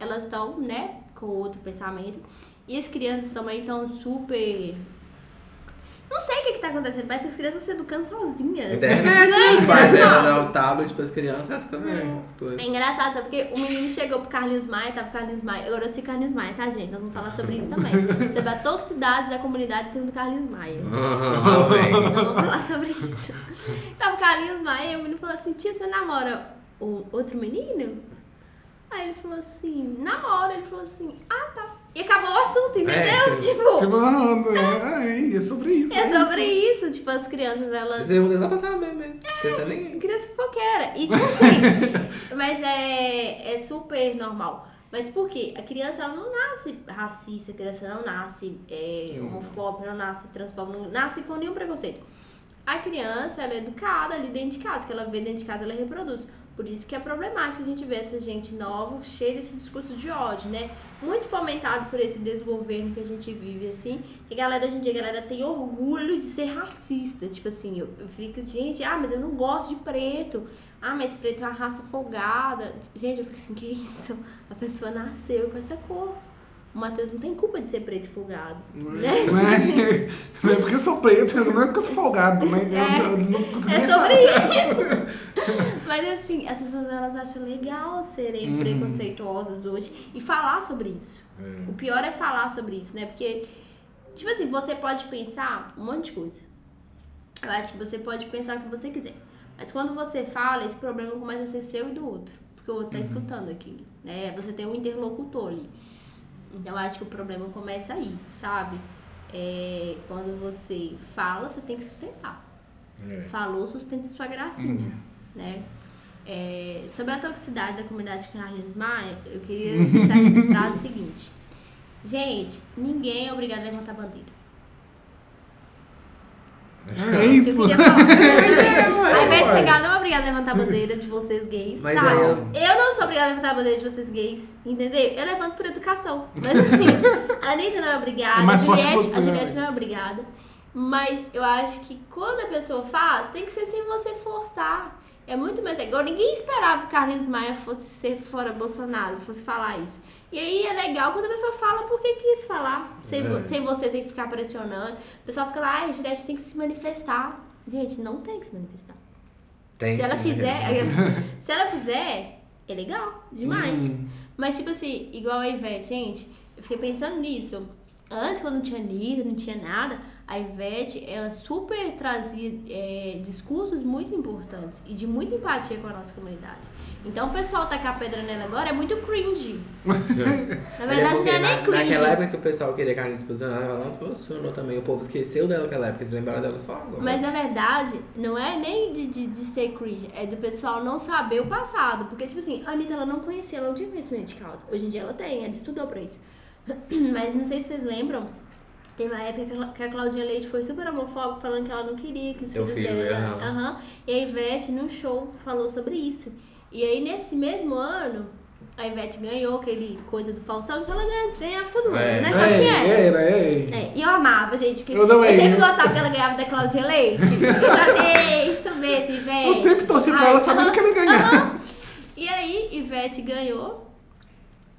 elas estão, né, com outro pensamento. E as crianças também estão super... Não sei o que que tá acontecendo, parece que as crianças se educando sozinhas. Internet, é né? Os pais eram dar o tablet pras crianças, elas comiam as coisas. É engraçado, sabe? Porque o menino chegou pro Carlinhos Maia, tava o Carlinhos Maia. Agora eu sei Carlinhos Maia, tá, gente? Nós vamos falar sobre isso também. Sobre a toxicidade da comunidade segundo Carlinhos Maia. Ah, bem. Nós vamos falar sobre isso. Tava o Carlinhos Maia e o menino falou assim: Tia, você namora o outro menino? Aí ele falou assim: Namora. Ele falou assim: Ah, tá. E acabou o assunto, entendeu? É. Tipo, Tipo, ah, é, é sobre isso. é sobre isso. Tipo, as crianças, elas. Vocês pra saber mesmo. Vocês têm ninguém. Criança fofoqueira. E tipo assim, mas é, é super normal. Mas por quê? A criança ela não nasce racista, a criança não nasce é, homofóbica, não nasce transfóbica, não nasce com nenhum preconceito. A criança ela é educada ali dentro de casa, que ela vê dentro de casa, ela reproduz. Por isso que é problemático a gente ver essa gente nova cheia desse discurso de ódio, né? Muito fomentado por esse desgoverno que a gente vive, assim. E galera, hoje em dia, a galera tem orgulho de ser racista. Tipo assim, eu, eu fico, gente, ah, mas eu não gosto de preto. Ah, mas preto é uma raça folgada. Gente, eu fico assim, que isso? A pessoa nasceu com essa cor. O Matheus não tem culpa de ser preto e folgado. Né? Não é, não é porque eu sou preto, não é porque eu sou folgado, né? É. Eu- eu não consigo É sobre falar. isso. Mas assim, as pessoas elas acham legal serem Uhum. preconceituosas hoje e falar sobre isso. É. O pior é falar sobre isso, né? Porque, tipo assim, você pode pensar um monte de coisa. Eu acho que você pode pensar o que você quiser. Mas quando você fala, esse problema começa a ser seu e do outro. Porque o outro tá escutando aquilo, né? Você tem um interlocutor ali. Então, eu acho que o problema começa aí, sabe? É, quando você fala, você tem que sustentar. É. Falou, sustenta sua gracinha, né? É, sobre a toxicidade da comunidade Carlinhos Maia, eu queria deixar registrado o seguinte. Gente, ninguém é obrigado a levantar bandeira. É Eu isso. queria falar. Ao invés de chegar, não é obrigada a levantar a bandeira de vocês gays. Mas tá? aí eu... eu- não sou obrigada a levantar a bandeira de vocês gays, entendeu? Eu levanto por educação. Mas assim, a Anitta não é obrigada, É a que Juliette, a Juliette né? não é obrigada. Mas eu acho que quando a pessoa faz, tem que ser sem você forçar. É muito mais legal. Ninguém esperava que o Carlos Maia fosse ser fora Bolsonaro, fosse falar isso. E aí é legal quando a pessoa fala porque quis falar, sem, vo- É. sem você ter que ficar pressionando. O pessoal fica lá, ai, a Juliette tem que se manifestar. Gente, não tem que se manifestar. Tem Se ela sim, fizer, se ela fizer, é legal, demais. Hum. Mas tipo assim, igual a Ivete, gente, eu fiquei pensando nisso. Antes, quando não tinha Anitta, não tinha nada, a Ivete, ela super trazia é, discursos muito importantes e de muita empatia com a nossa comunidade. Então o pessoal tacar pedra nela agora é muito cringe. Na verdade, porque não é nem cringe. Naquela época que o pessoal queria que a Anitta se posicionasse, ela não se posicionou também. O povo esqueceu dela naquela época, se lembraram dela só agora. Mas na verdade, não é nem de, de, de ser cringe, é do pessoal não saber o passado. Porque, tipo assim, a Anitta ela não conhecia, ela não tinha conhecimento de causa. Hoje em dia ela tem, ela estudou pra isso. Mas não sei se vocês lembram, teve uma época que a Claudinha Leite foi super homofóbica, falando que ela não queria que os filhos filho, dela. Aham. E a Ivete, num show, falou sobre isso. E aí, nesse mesmo ano, a Ivete ganhou aquele coisa do Faustão, que ela ganhava, ganhava todo ano, É. né? Só tinha ela. Era, é. É, e eu amava, gente, porque Eu também. sempre gostava que ela ganhava da Claudinha Leite. Eu amei, isso mesmo, Ivete. Eu sempre torci pra ela sabendo que ela ia ganhar. E aí, Ivete ganhou.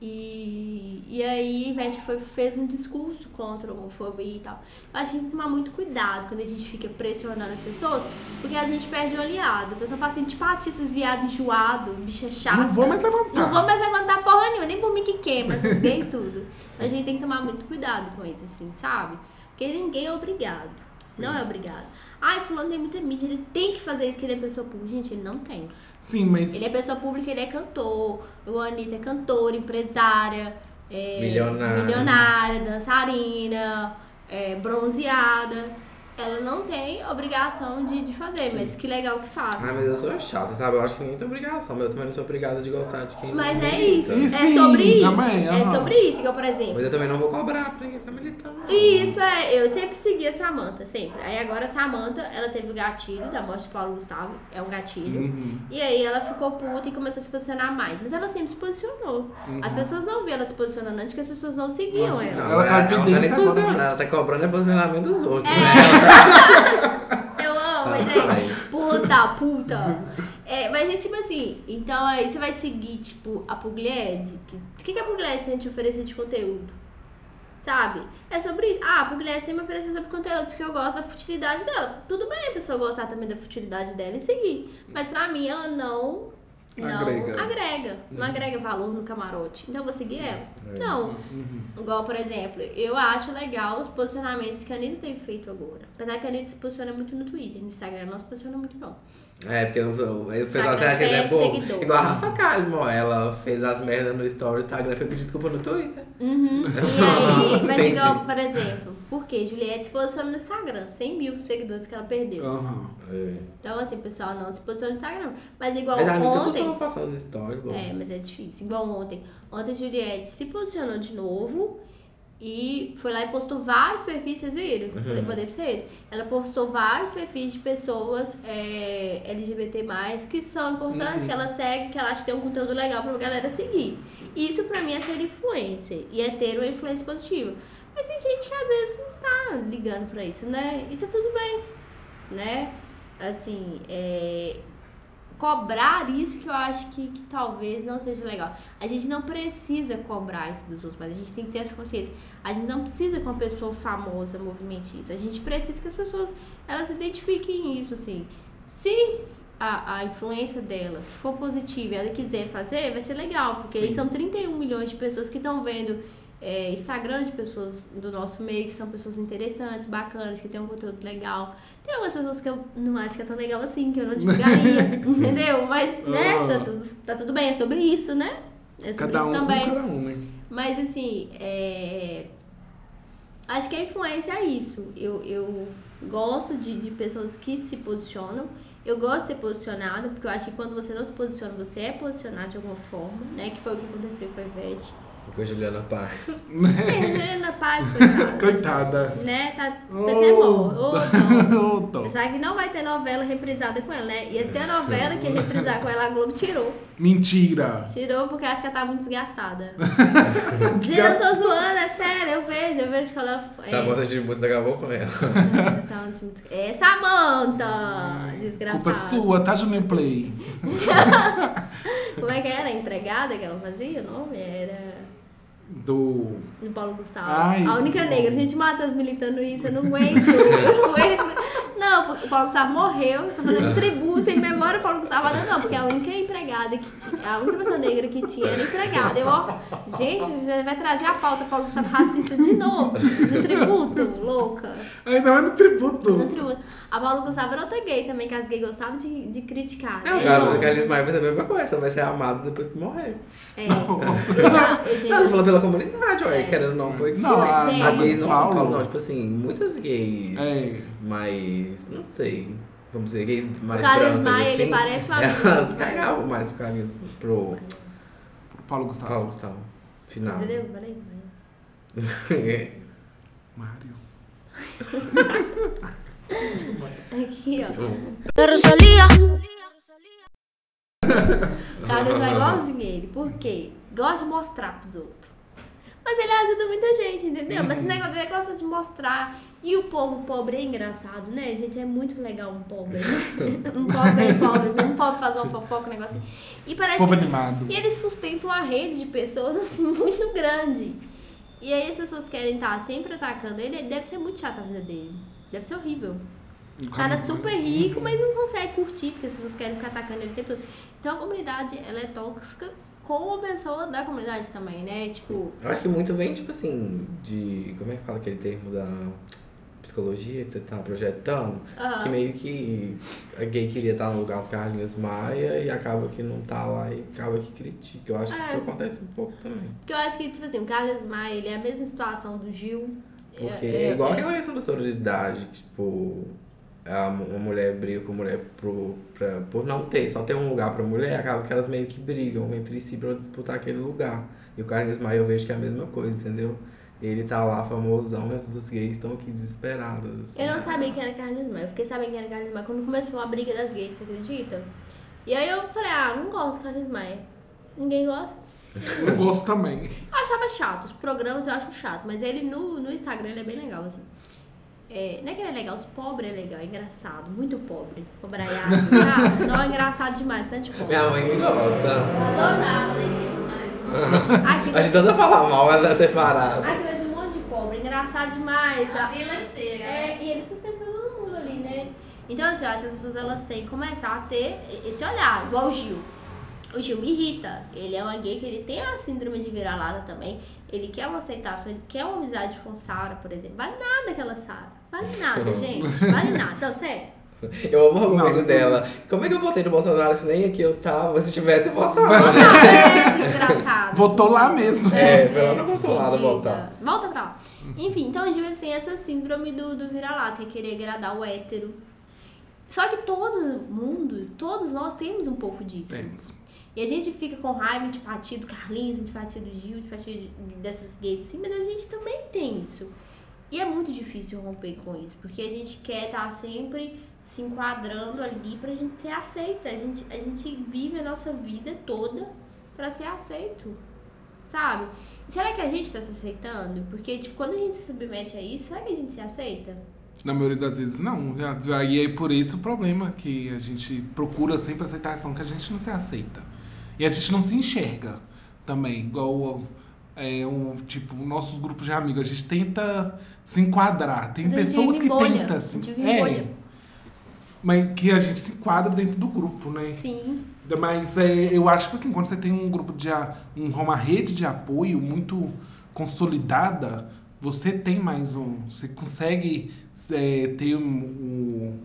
E, e aí, Ivete foi, fez um discurso contra a homofobia e tal. Eu acho que a gente tem que tomar muito cuidado quando a gente fica pressionando as pessoas, porque a gente perde o aliado. A pessoa fala assim, tipo, ah, tia, esses viados enjoados, bicha chata. Não vou mais levantar. Não vou mais levantar porra nenhuma, nem por mim que queima, gays e tudo. Então a gente tem que tomar muito cuidado com isso, assim, sabe? Porque ninguém é obrigado. Não é obrigado. Ai, fulano tem muita mídia, ele tem que fazer isso que ele é pessoa pública. Gente, ele não tem. Sim, mas. Ele é pessoa pública, ele é cantor. O Anitta é cantora, empresária, é, Milionária. milionária, dançarina, é, bronzeada. Ela não tem obrigação de, de fazer, mas que legal que faz. Ah, mas eu sou chata, sabe? Eu acho que ninguém tem obrigação, mas eu também não sou obrigada de gostar de quem Mas não é isso. É sim, sobre isso. também, É sobre isso. Igual, por exemplo. Mas eu também não vou cobrar pra ninguém ficar militando. E isso é, eu sempre segui a Samanta, sempre. Aí agora a Samanta, ela teve o gatilho da morte de Paulo Gustavo, é um gatilho. Uhum. E aí ela ficou puta e começou a se posicionar mais. Mas ela sempre se posicionou. As pessoas não viam ela se posicionando antes porque as pessoas não seguiam Nossa, ela. Não, Ela ela, tá ela, tá evidência se agora, posicionando, né? ela tá cobrando o posicionamento dos outros, É. né? Eu amo, Tá, gente. Puta, puta. É, mas é tipo assim, então aí você vai seguir, tipo, a Pugliese. que- O que, que a Pugliese tem a te oferecer de conteúdo? Sabe? É sobre isso. Ah, a Pugliese tem me oferecer sobre conteúdo porque eu gosto da futilidade dela. Tudo bem a pessoa gostar também da futilidade dela e seguir. Mas pra mim ela não. Não Agrega. agrega. Não agrega valor no camarote. Então eu vou seguir ela? É. Não. Igual, por exemplo, eu acho legal os posicionamentos que a Anitta tem feito agora. Apesar que a Anitta se posiciona muito no Twitter, no Instagram não se posiciona muito, não. É, porque o, pessoal acha que é perde bom. seguidor. Igual a Rafa Kalimann, ela fez as merdas no story, Instagram foi pedir desculpa no Twitter. Uhum. E aí, mas Entendi. igual, por exemplo, porque Juliette se posiciona no Instagram, 100 mil seguidores que ela perdeu. Aham. É. Então, assim, o pessoal não se posiciona no Instagram. Mas igual Mas a ontem. costuma passar os stories, bom. É, mas é difícil. Igual ontem. Ontem a Juliette se posicionou de novo e foi lá e postou vários perfis, vocês viram? Uhum. Falei, mandei pra vocês. Ela postou vários perfis de pessoas é, LGBT, que são importantes, Uhum. que ela segue, que ela acha que tem um conteúdo legal pra galera seguir. Isso pra mim é ser influencer e é ter uma influência positiva. Mas tem gente que às vezes não tá ligando pra isso, né? E tá tudo bem, né? Assim, é, cobrar isso que eu acho que, que talvez não seja legal. A gente não precisa cobrar isso dos outros, mas a gente tem que ter essa consciência. A gente não precisa que uma pessoa famosa movimente isso. A gente precisa que as pessoas elas identifiquem isso, assim. Se a, a influência dela for positiva e ela quiser fazer, vai ser legal, porque aí são 31 milhões de pessoas que estão vendo é, Instagram de pessoas do nosso meio, que são pessoas interessantes, bacanas, que tem um conteúdo legal. Tem algumas pessoas que eu não acho que é tão legal assim, que eu não divulgaria, entendeu? Mas, né, Ah. tá tudo, tá tudo bem, é sobre isso, né? É sobre Cada isso um também. cada um, né? Mas assim, é... acho que a influência é isso. Eu, eu gosto de, de pessoas que se posicionam. Eu gosto de ser posicionada, porque eu acho que quando você não se posiciona, você é posicionado de alguma forma, né? Que foi o que aconteceu com a Ivete. Com a Juliana Paz. É, Juliana Paz, coitada. Coitada. né? Tá, tá Oh. até dó. Ô, dó. Você sabe que não vai ter novela reprisada com ela, né? Ia ter novela que ia reprisar com ela, a Globo tirou. Mentira. Tirou porque acho que ela tá muito desgastada. Dizendo, eu tô zoando, é sério, eu vejo, eu vejo que ela. É, Samanta de Música acabou com ela. É Samanta! Desgraçada. Culpa sua, tá, Juninho Play? Como é que era? A empregada que ela fazia? O nome? Era. Do. No Paulo Gustavo. Ai, a única negra. nome. Gente, Matheus militando isso, eu não aguento. Eu não aguento. Não, o Paulo Gustavo morreu, você fazendo tributo em memória ao Paulo Gustavo. Não, não, porque a única empregada, que, a única pessoa negra que tinha era empregada. Eu, ó, gente, já vai trazer a pauta Paulo Gustavo racista de novo. No tributo, louca. Ainda mais no tributo. No tributo. A Paulo Gustavo era outra gay também, que as gays gostavam de, de criticar. É, o né? O Carlos Maia vai ser a mesma coisa, vai ser amado depois que morrer. É. Eu já, eu, gente, Não, eu falo pela comunidade, olha, É. querendo ou não, foi que Não, foi. a. As gays não, Paulo- Paulo, não, tipo assim, muitas gays, É. mas, não sei, vamos dizer, gays mais O Carlos brancas, Maia, assim, ele parece uma Elas menina. cagavam mais pro Carlinhos, pro Paulo Gustavo. Paulo Gustavo, final. Entendeu? Peraí, peraí. Mário. Aqui, ó. Tipo, Rosalía. Carlos é igualzinho ele. Por quê? Gosta de mostrar pros outros. Mas ele ajuda muita gente, entendeu? Mas esse negócio dele gosta de mostrar. E o povo pobre é engraçado, né, gente? É muito legal um pobre. né? um pobre bem pobre. Um pobre fazer uma fofoca, um negócio assim. E parece Povo que animado. E ele sustenta uma rede de pessoas, assim, muito grande. E aí as pessoas querem estar sempre atacando ele. Deve ser muito chato a vida dele. Deve ser horrível. O cara é super Maia. rico, mas não consegue curtir, porque as pessoas querem ficar atacando ele o tempo todo. Então a comunidade, ela é tóxica com a pessoa da comunidade também, né? Tipo, Eu acho que muito vem, tipo assim, de. Como é que fala aquele termo da psicologia que você tá projetando? Que meio que a gay queria estar no lugar do Carlinhos Maia e acaba que não tá lá e acaba que critica. Eu acho que É. isso acontece um pouco também. porque eu acho que, tipo assim, o Carlos Maia, ele é a mesma situação do Gil. Porque é, igual aquela questão da sororidade, que, tipo, a, uma mulher briga com a mulher pro, pra, por não ter, só ter um lugar pra mulher, acaba que elas meio que brigam entre si pra disputar aquele lugar. E o Carlinhos Maia eu vejo que é a mesma coisa, entendeu? Ele tá lá famosão e as outras gays estão aqui desesperadas. assim. Eu não sabia quem era Carlos Maia. Eu fiquei sabendo quem era Carlos Maia quando começou a briga das gays, você acredita? E aí eu falei, ah, não gosto do Carlos Maia. Ninguém gosta. Eu gosto também. Eu achava chato, os programas eu acho chato, mas ele no, no Instagram ele é bem legal, assim. É, não é que ele é legal, os pobres é legal, é engraçado, muito pobre, pobraiado, sabe? Não, é engraçado demais, tanto pobre. Minha mãe que gosta. Eu adorava desse mais. Aqui, A gente tenta falar mal, ela deve ter parado. aqui mas um monte de pobre, engraçado demais. A a- vila inteira, né? É, e ele sustenta todo mundo ali, né? Então, assim, eu acho que as pessoas elas têm que começar a ter esse olhar, igual o Gil. O Gil me irrita. Ele é uma gay que ele tem a síndrome de vira-lata também. Ele quer uma aceitação, ele quer uma amizade com Sara, por exemplo. Vale nada aquela Sara. Vale nada, gente. Vale nada. Não, sério. Eu amo o não. dela. Como é que eu votei no Bolsonaro se nem aqui eu tava? Se tivesse votado. Não, é desgraçado. Votou lá mesmo. É, foi lá no consulado fudida. voltar. Volta pra lá. Enfim, então o Gil ele tem essa síndrome do, do vira-lata, que é querer agradar o hétero. Só que todo mundo, todos nós temos um pouco disso. Temos. E a gente fica com raiva, antipatia do Carlinhos, antipatia do Gil, de- dessas gays assim, mas a gente também tem isso. E é muito difícil romper com isso, porque a gente quer estar sempre se enquadrando ali pra gente ser aceita. A gente, a gente vive a nossa vida toda pra ser aceito, sabe? E será que a gente tá se aceitando? Porque, tipo, quando a gente se submete a isso, será que a gente se aceita? Na maioria das vezes, não. Aí é por isso o problema que a gente procura sempre aceitação, que a gente não se aceita. E a gente não se enxerga também. Igual é, o, tipo, nossos grupos de amigos, a gente tenta se enquadrar. Tem pessoas que tentam se. em bolha. Mas que a gente se enquadra dentro do grupo, né? Sim. Mas é, eu acho que assim, quando você tem um grupo de um, uma rede de apoio muito consolidada, você tem mais um. Você consegue é, ter um, um-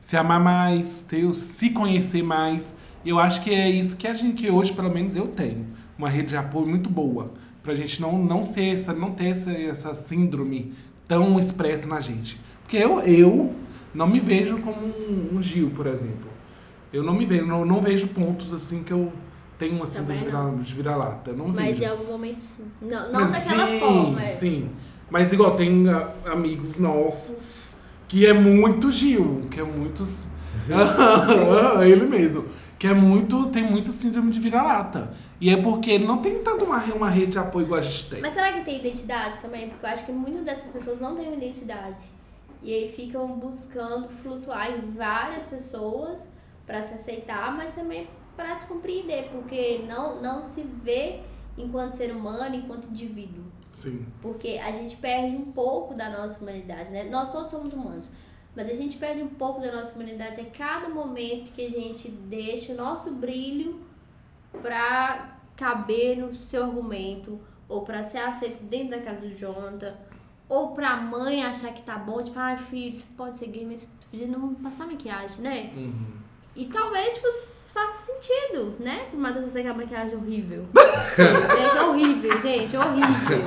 se amar mais, ter, se conhecer mais. Eu acho que é isso que a gente, que hoje, pelo menos, eu tenho. Uma rede de apoio muito boa. Pra gente não, não ser essa, não ter essa, essa síndrome tão expressa na gente. Porque eu, eu não me vejo como um, um Gil, por exemplo. Eu não me vejo, não, não vejo pontos assim que eu tenho assim de Também virar- de vira-lata. Eu não Mas vejo. em algum momento sim. Não, não Mas daquela sim, forma. é. Sim. Mas igual, tem ah, amigos nossos que é muito Gil, que é muito. ele mesmo. Que é muito. Tem muito síndrome de vira-lata. E é porque ele não tem tanto uma, uma rede de apoio igual a gente tem. Mas será que tem identidade também? Porque eu acho que muitas dessas pessoas não têm identidade. E aí ficam buscando flutuar em várias pessoas para se aceitar, mas também para se compreender, porque não, não se vê enquanto ser humano, enquanto indivíduo. Sim. Porque a gente perde um pouco da nossa humanidade, né? Nós todos somos humanos. Mas a gente perde um pouco da nossa humanidade a cada momento que a gente deixa o nosso brilho pra caber no seu argumento, ou pra ser aceito dentro da casa do Jonathan, ou pra mãe achar que tá bom, tipo, ai filho, você pode ser gay, mas você podia não passar maquiagem, né? Uhum. E talvez, tipo, faça sentido, né? O Matheus tem aquela maquiagem horrível. é, é horrível, gente, é horrível.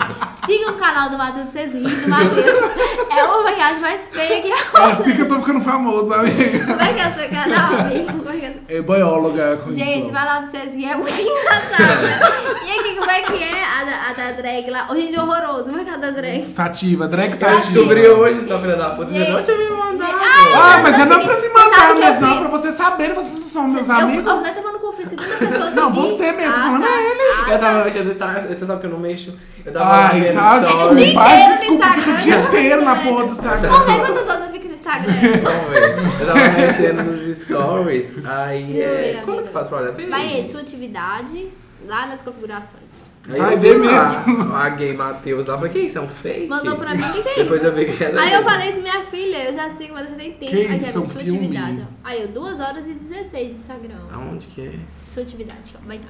Sigam o canal do Matheus, vocês riem do Matheus. É uma maquiagem mais feia que a É assim que eu tô ficando famoso, amiga. Como é que é o seu canal, amigo? É que é? É boióloga com Gente, isso. vai lá pra vocês rirem, é muito engraçado. E aqui, como é que é a da, a da drag lá? Ô, gente, horroroso. Como é que é a da drag? Sativa, drag Eu sativa. descobri hoje, sua filha da puta. Você não tinha me mandado. Ah, mas é não pra me mandar, mas eu não vi? pra você saber, vocês são meus Eu, amigos. eu, vai tomando com a segunda pessoa Não, seguir. você mesmo, tô Ah, falando tá. ele. Ah, Eu tava tá. mexendo no Instagram, você sabe que eu não mexo. Eu tava Ai, vendo tá, stories. dia desculpa, no fica o Instagram. dia inteiro na porra do Instagram. Ver quantas horas fica no Instagram. Vamos ver. Eu tava mexendo nos stories. Aí, é, como que faz pra olhar? Vai sua atividade lá nas configurações. Aí Vai eu lá, mesmo. A gay Matheus lá, falei, que isso? É um fake? Mandou pra mim, o que, que é Depois isso? eu vi que era Aí eu falei assim, minha filha, eu já sigo, mas você tem tempo. Que Aqui, isso, é um sua filme? atividade, ó. Aí, eu 2 horas e 16 no Instagram. Aonde que é? Sua atividade, ó. Vai estar.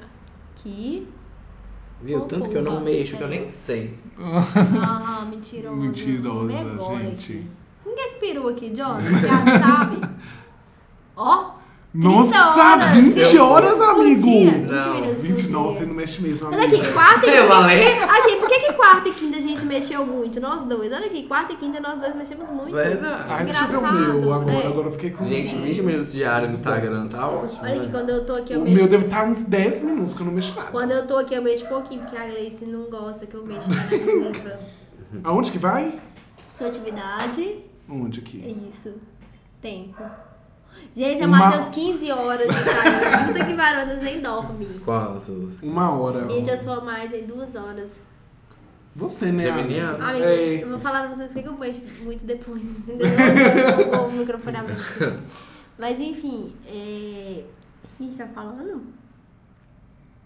Aqui. Viu? Ô, Tanto que eu não mexo, que eu nem sei. Ah, mentirosa. Mentirosa, Vem agora gente. Aqui. Ninguém espirou aqui, John. Já sabe. Ó. 30 Nossa, horas. 20 horas, amigo. dia, 20 Não, minutos 20, por não, você não mexe mesmo, Mas amiga. aqui, quarta e Eu quinta. falei. Aqui, por que, que quarta e quinta a gente mexeu muito? Nós dois. Olha aqui, quarta e quinta nós dois mexemos muito. Verdade. Ai, deixa eu ver o meu agora, né? agora eu fiquei com... Gente, 20 minutos diário no Instagram, tá ótimo. Olha aqui, né? quando eu tô aqui, eu O mexo. meu deve estar uns 10 minutos que eu não mexo nada. Quando eu tô aqui, eu mexo pouquinho, porque a Gleice não gosta que eu mexo na adesiva. Aonde que vai? Sua atividade. Onde É aqui? isso. Tempo. Gente, é Uma- Matheus 15 horas de Instagram. Puta que pariu, Matheus nem dorme. Quantos? Uma hora. Gente, eu sou mais em duas horas. Você, né? Geminiano? amiga? É. eu vou falar pra vocês porque eu mexo muito depois. O microfone aberto. Mas enfim, é... o que a gente tá falando?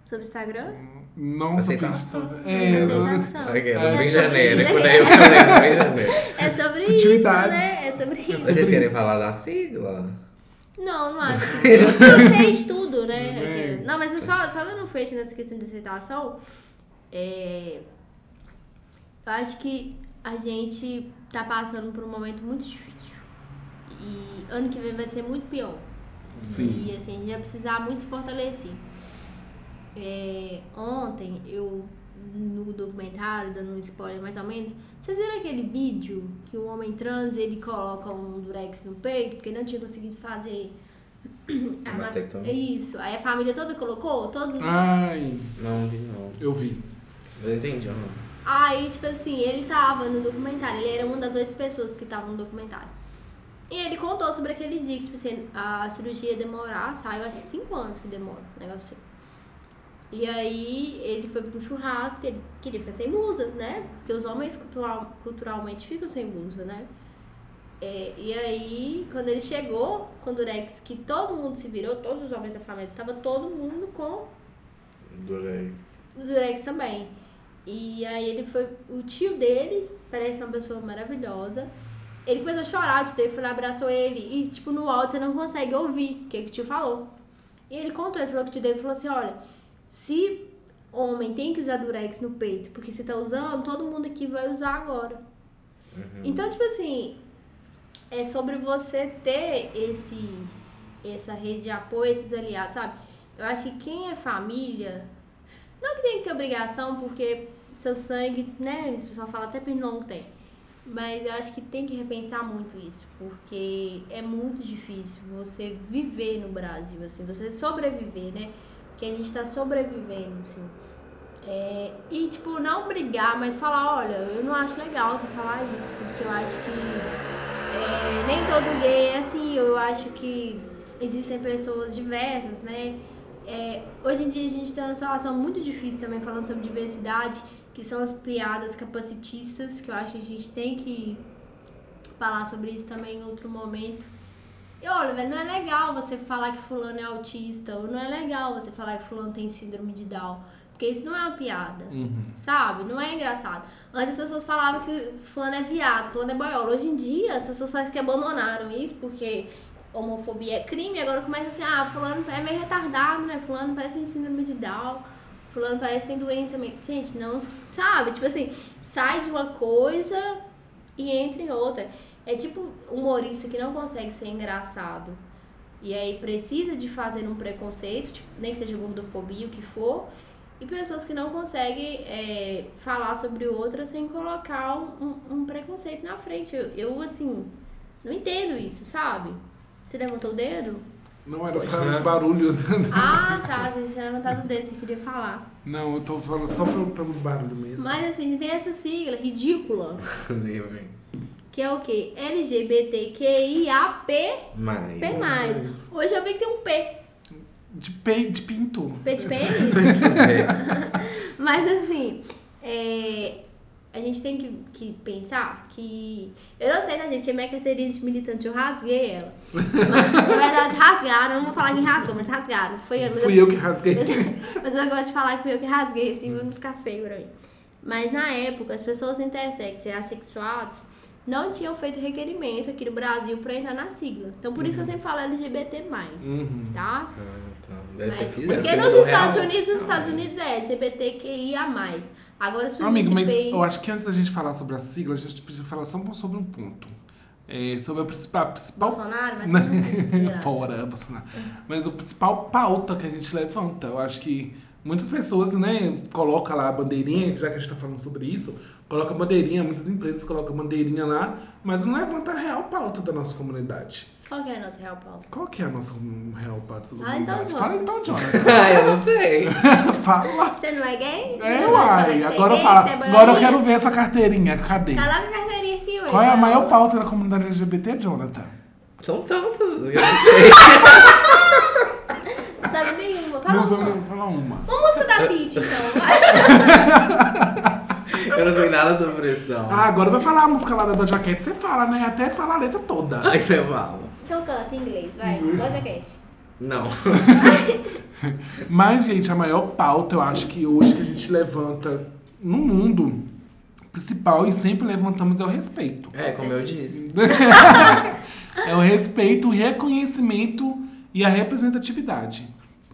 Sobre Instagram? Nossa, Aceitação. É, Aceitação. Ok, É bem sobre genérico, isso. né? Eu falei bem genérico. É sobre isso, né? É sobre isso. Vocês querem falar da sigla? Não, não acho. Vocês tudo, né? É. Não, mas eu só, só dando um fecho nessa questão de aceitação, é, eu acho que a gente tá passando por um momento muito difícil. E ano que vem vai ser muito pior. Sim. E assim, a gente vai precisar muito se fortalecer. É, ontem eu, no documentário, dando um spoiler mais ou menos, vocês viram aquele vídeo que o homem trans ele coloca um durex no peito porque não tinha conseguido fazer a mas- mastectomia? Isso. Aí a família toda colocou, todos os. Ai, Não, vi não. eu vi. Eu entendi, aham. Aí, tipo assim, ele tava no documentário, ele era uma das oito pessoas que estavam no documentário. E ele contou sobre aquele dia que, tipo assim, a cirurgia ia demorar, saiu acho que cinco anos que demora, um negócio assim. E aí ele foi pra um churrasco, ele queria ficar sem blusa, né? Porque os homens cultural, culturalmente ficam sem blusa, né? É, e aí, quando ele chegou com o Durex, que todo mundo se virou, todos os homens da família, tava todo mundo com Durex. o Durex também. E aí ele foi. O tio dele, parece uma pessoa maravilhosa. Ele começou a chorar, o tio dele foi lá, abraçou ele. E, tipo, no áudio você não consegue ouvir o que, que o tio falou. E ele contou, ele falou que o tio dele falou assim, olha, se homem tem que usar durex no peito, porque você tá usando, todo mundo aqui vai usar agora. Então, tipo assim, é sobre você ter esse essa rede de apoio, esses aliados, sabe? Eu acho que quem é família, não que tem que ter obrigação, porque seu sangue, né? O pessoal fala até pernilongo tem. Mas eu acho que tem que repensar muito isso, porque é muito difícil você viver no Brasil, assim, você sobreviver, né? Porque a gente tá sobrevivendo, assim. É, e, tipo, não brigar, mas falar, olha, eu não acho legal você falar isso, porque eu acho que é, nem todo gay é assim, eu acho que existem pessoas diversas, né? É, hoje em dia a gente tem uma situação muito difícil também falando sobre diversidade, que são as piadas capacitistas, que eu acho que a gente tem que falar sobre isso também em outro momento. E olha, velho, não é legal você falar que fulano é autista, ou não é legal você falar que fulano tem síndrome de Down. Porque isso não é uma piada, sabe? Não é engraçado. Antes as pessoas falavam que fulano é viado, fulano é boiola. Hoje em dia as pessoas parecem que abandonaram isso, porque homofobia é crime, agora começa assim, ah, fulano é meio retardado, né? Fulano parece que tem síndrome de Down, fulano parece que tem doença. meio- Gente, não, sabe? Tipo assim, sai de uma coisa e entra em outra. É tipo humorista que não consegue ser engraçado. E aí precisa de fazer um preconceito, tipo, nem que seja gordofobia, o que for. E pessoas que não conseguem é, falar sobre outra sem colocar um, um, preconceito na frente. Eu, eu, assim, não entendo isso, sabe? Você levantou o dedo? Não era pra barulho. Ah, tá. Você tinha levantado o dedo, você queria falar. Não, eu tô falando só pelo, pelo barulho mesmo. Mas assim, tem essa sigla ridícula. que é o quê? LGBTQIAP+. Mas. P+. Hoje eu vi que tem um P. De, pe, de pinto. P de pênis? Mas assim, é, a gente tem que, que pensar que. Eu não sei, tá, gente? Que a minha carteirinha de militante eu rasguei ela. Mas, na verdade, rasgaram. Não vou falar que rasgou, mas rasgaram. Foi mas Fui eu que rasguei. mas eu gosto de falar que fui eu que rasguei, assim, pra não ficar feio pra mim. Mas na época, as pessoas intersexos e assexuados não tinham feito requerimento aqui no Brasil pra entrar na sigla. Então por isso que eu sempre falo LGBT, Uhum. tá? Ah, tá. Mas- que porque nos Estados real. Unidos, nos Estados Unidos é LGBTQIA+. Agora se o Amigo, mas PI eu acho que antes da gente falar sobre a sigla, a gente precisa falar só sobre um ponto. É, sobre a principal. a principal Bolsonaro vai ter Fora, Bolsonaro. Mas o principal pauta que a gente levanta, eu acho que muitas pessoas, né, colocam lá a bandeirinha, já que a gente tá falando sobre isso, coloca a bandeirinha, muitas empresas colocam a bandeirinha lá, mas não levanta a real pauta da nossa comunidade. Qual que é a nossa real pauta? Qual que é a nossa real pauta da Fala então, comunidade? Jonathan. Fala então, Jonathan. Ah, eu não sei. Fala. Você não é gay? É, não uai, você é agora gay, fala. você é Agora eu quero ver essa carteirinha, cadê? Coloca a carteirinha aqui, ué. Qual é a maior pauta da comunidade LGBT, Jonathan? São tantas, eu não sei. Sabe. Fala Não, uma. não, fala uma. Uma música da Pitty, então. vai. Eu não sei nada sobre pressão. Ah, agora vai falar a música lá da Doja Cat, você fala, né? Até falar a letra toda. Aí você fala. Então canta em inglês, vai. Uhum. Doja Cat. Não. Mas, gente, a maior pauta, eu acho que hoje que a gente levanta no mundo principal e sempre levantamos é o respeito. É, como eu disse. É o respeito, o reconhecimento e a representatividade.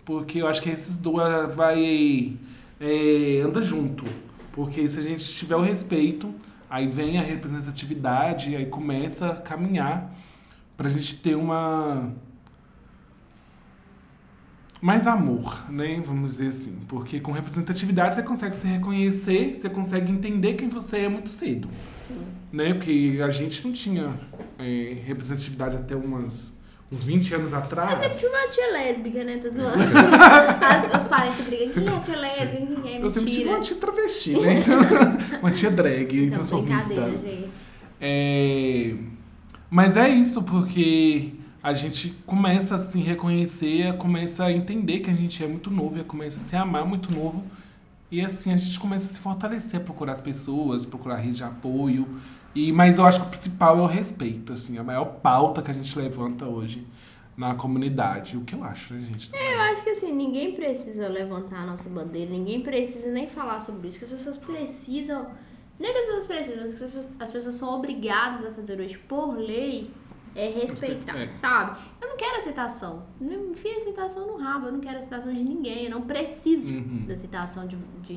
Porque eu acho que esses dois vai é, anda junto. Porque se a gente tiver o respeito, aí vem a representatividade, aí começa a caminhar pra gente ter uma mais amor, né? Vamos dizer assim. Porque com representatividade você consegue se reconhecer, você consegue entender quem você é muito cedo. Né? Porque a gente não tinha é, representatividade até umas, uns 20 anos atrás. Eu sempre tive uma tia lésbica, né? Tá zoando. Os parentes brigam. Quem é tia lésbica? Quem é Eu sempre tive mentira? uma tia travesti, né? uma tia drag, Então, transformista. brincadeira, gente. É... Mas é isso, porque a gente começa a se reconhecer, começa a entender que a gente é muito novo, e começa a se amar muito novo. E assim a gente começa a se fortalecer, a procurar as pessoas, procurar rede de apoio. E, mas eu acho que o principal é o respeito, assim, a maior pauta que a gente levanta hoje na comunidade. O que eu acho, né, gente? Eu acho que assim, ninguém precisa levantar a nossa bandeira, ninguém precisa nem falar sobre isso, que as pessoas precisam. Nem que as pessoas precisam, as pessoas, as pessoas são obrigadas a fazer hoje por lei é respeitar, É. sabe? Eu não quero aceitação. Não enfia aceitação no rabo, eu não quero aceitação de ninguém, eu não preciso Uhum. da aceitação de, de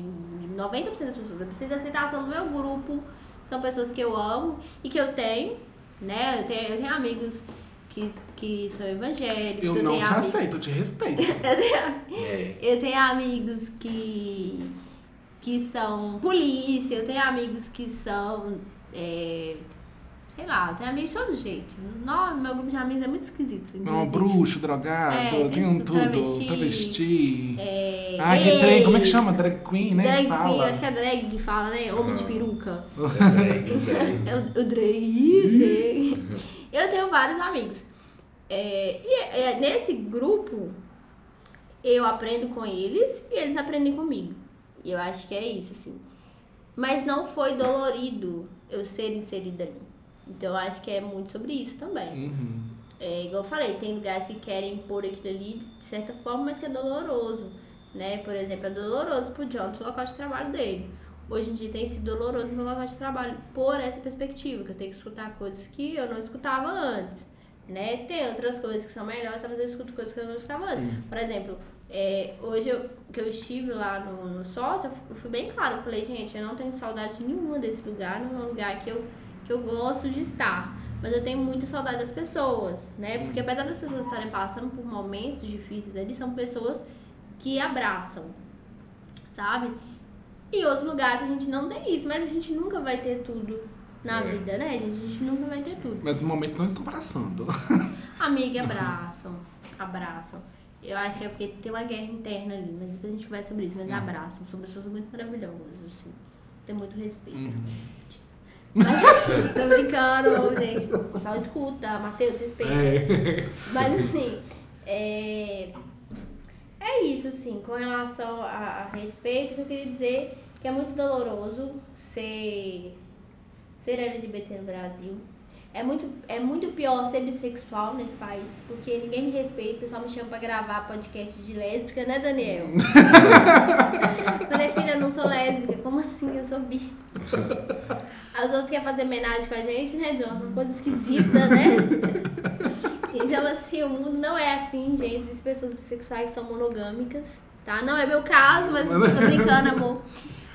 90% das pessoas. Eu preciso da aceitação do meu grupo. São pessoas que eu amo e que eu tenho, né? Eu tenho, eu tenho amigos que, que são evangélicos. Eu não tenho te amigos- aceito, eu te respeito. É. eu tenho amigos que, que são polícia, eu tenho amigos que são É, sei lá, tem amigos de todo jeito. Não, meu grupo de amigos é muito esquisito. Não, existe. bruxo, drogado, É, tem, um tudo. travesti, Travesti. É, Ah, que trem, como é que chama? Drag queen, né? Drag que fala. queen, acho que é drag que fala, né? Homem de Aham. peruca. Drag, drag. É o, o drag. Ih, o drag. Eu tenho vários amigos. É, e é, nesse grupo, eu aprendo com eles e eles aprendem comigo. E eu acho que é isso, assim. Mas não foi dolorido eu ser inserida ali. Então eu acho que é muito sobre isso também. Uhum. É, igual eu falei, tem lugares que querem pôr aquilo ali de certa forma, mas que é doloroso. Né? Por exemplo, é doloroso pro John, pro local de trabalho dele. Hoje em dia tem sido doloroso no meu local de trabalho por essa perspectiva, que eu tenho que escutar coisas que eu não escutava antes. Né? Tem outras coisas que são melhores, mas eu escuto coisas que eu não escutava antes. Por exemplo, é, hoje eu, que eu estive lá no, no sócio, eu fui bem claro. Eu falei, gente, eu não tenho saudade nenhuma desse lugar, não é um lugar que eu, que eu gosto de estar. Mas eu tenho muita saudade das pessoas, né? Porque apesar das pessoas estarem passando por momentos difíceis, eles são pessoas que abraçam, sabe? E outros lugares a gente não tem isso, mas a gente nunca vai ter tudo na É. vida, né, gente? A gente nunca vai ter tudo. Mas no momento não estou abraçando. Amiga, abraçam, abraçam. Eu acho que é porque tem uma guerra interna ali, mas depois a gente vai sobre isso, mas abraçam. São pessoas muito maravilhosas, assim. Tem muito respeito. Mas, tô brincando, gente. O pessoal escuta, Matheus, respeita. É. Mas assim, é, é isso, assim, com relação a, a respeito, que eu queria dizer que é muito doloroso ser, ser LGBT no Brasil. É muito, é muito pior ser bissexual nesse país, porque ninguém me respeita, o pessoal me chama pra gravar podcast de lésbica, né, Daniel? Falei, filha, eu não sou lésbica, como assim? Eu sou bi. Os outros querem fazer homenagem com a gente, né, John? Uma coisa esquisita, né? Então, assim, o mundo não é assim, gente. Existem pessoas bissexuais são monogâmicas, tá? Não é meu caso, mas tô brincando, amor.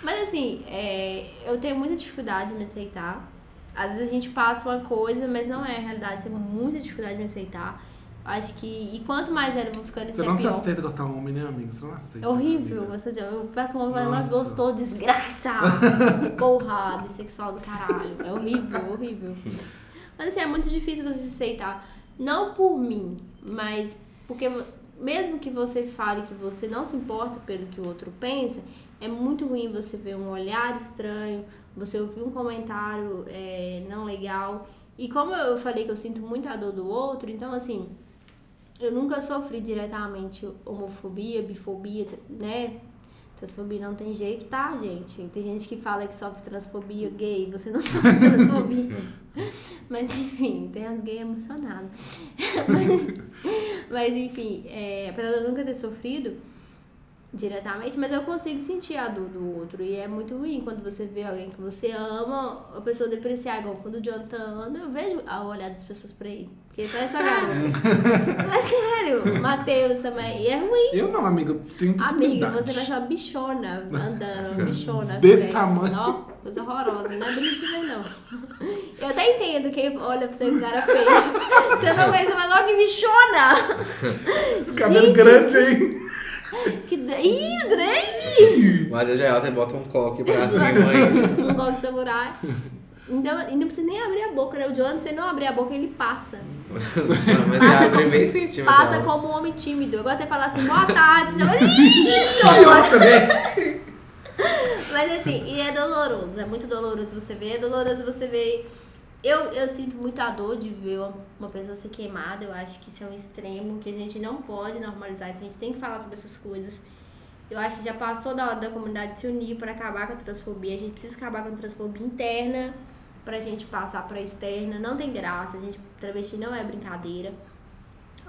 Mas, assim, é, eu tenho muita dificuldade de me aceitar. Às vezes a gente passa uma coisa, mas não é a realidade. Eu tenho muita dificuldade de me aceitar. Acho que... E quanto mais velho eu vou ficando, isso Você é não se pior. aceita gostar de homem, né, amigo? Você não aceita. É horrível, você já, eu peço uma coisa, mas Nossa. gostou, desgraça! Porra, bissexual do caralho. É horrível, horrível. Mas assim, é muito difícil você se aceitar. Não por mim, mas porque mesmo que você fale que você não se importa pelo que o outro pensa, é muito ruim você ver um olhar estranho, você ouvir um comentário é, não legal. E como eu falei que eu sinto muito a dor do outro, então assim, eu nunca sofri diretamente homofobia, bifobia, né? Transfobia não tem jeito, tá, gente? Tem gente que fala que sofre transfobia gay, você não sofre transfobia. Mas enfim, tem as gays emocionadas. mas, mas, enfim, é, apesar de eu nunca ter sofrido diretamente, mas eu consigo sentir a dor do outro. E é muito ruim quando você vê alguém que você ama, a pessoa depreciar, igual quando o Jonathan anda, eu vejo o olhar das pessoas pra ele. Porque ele parece uma garota. Mas sério, Matheus também. E é ruim. Eu não, amiga. Tenho Amiga, você vai ser uma bichona andando, bichona. Desse velho. tamanho. Ó, coisa horrorosa, não é bonito de ver, não. Eu até entendo quem olha pra você com cara feia. Você não você fala, ó, que bichona! Cabelo Gente, grande, hein? Que... Ih, drag! Mas eu já até bota um coque pra cima aí. Um golpe samurai. Então, e não precisa nem abrir a boca, né? O John, se não abrir a boca, ele passa. Mas Passa abre meio centímetro. Passa ó. como um homem tímido. Agora você fala assim, boa tarde, você vai, ih, né? Mas assim, e é doloroso, é muito doloroso você ver, é doloroso você ver. Eu, eu sinto muita dor de ver uma, uma pessoa ser queimada, eu acho que isso é um extremo, que a gente não pode normalizar, a gente tem que falar sobre essas coisas. Eu acho que já passou da hora da comunidade se unir para acabar com a transfobia, a gente precisa acabar com a transfobia interna pra gente passar pra externa, não tem graça, a gente, travesti não é brincadeira.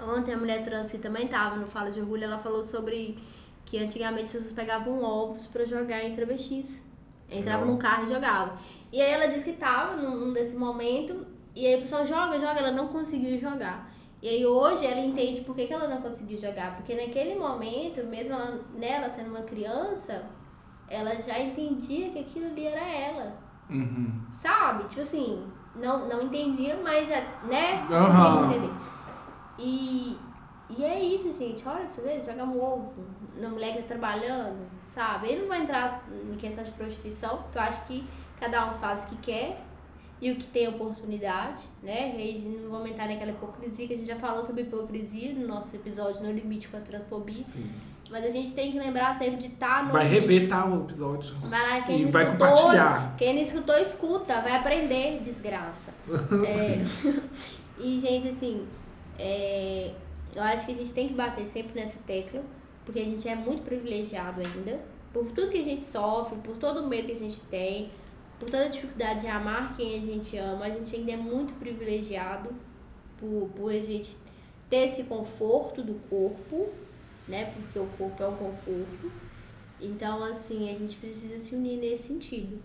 Ontem a mulher trans que também tava no Fala de Orgulho, ela falou sobre que antigamente as pessoas pegavam ovos pra jogar em travestis. Entrava num carro e jogava. E aí ela disse que tava num, num desse momento, e aí o pessoal joga, joga, ela não conseguiu jogar. E aí hoje ela entende por que, que ela não conseguiu jogar. Porque naquele momento, mesmo ela, nela sendo uma criança, ela já entendia que aquilo ali era ela. Uhum. Sabe? Tipo assim, não, não entendia, mas já, né? Entender. E, e é isso, gente. Olha pra você ver, joga um ovo na mulher que tá trabalhando, sabe? Eu não vou entrar em questão de prostituição, porque eu acho que cada um faz o que quer. e o que tem oportunidade, né? E aí não vamos entrar naquela hipocrisia, que a gente já falou sobre hipocrisia no nosso episódio No Limite com a Transfobia. Sim. Mas a gente tem que lembrar sempre de estar no Vai limite. rever tal episódio. Vai lá, quem E não vai escutou, compartilhar. quem não escutou, escuta, vai aprender, desgraça. É, e, gente, assim, é, eu acho que a gente tem que bater sempre nessa tecla, porque a gente é muito privilegiado ainda, por tudo que a gente sofre, por todo o medo que a gente tem, por toda a dificuldade de amar quem a gente ama, a gente ainda é muito privilegiado por, por a gente ter esse conforto do corpo, né? Porque o corpo é um conforto. Então, assim, a gente precisa se unir nesse sentido.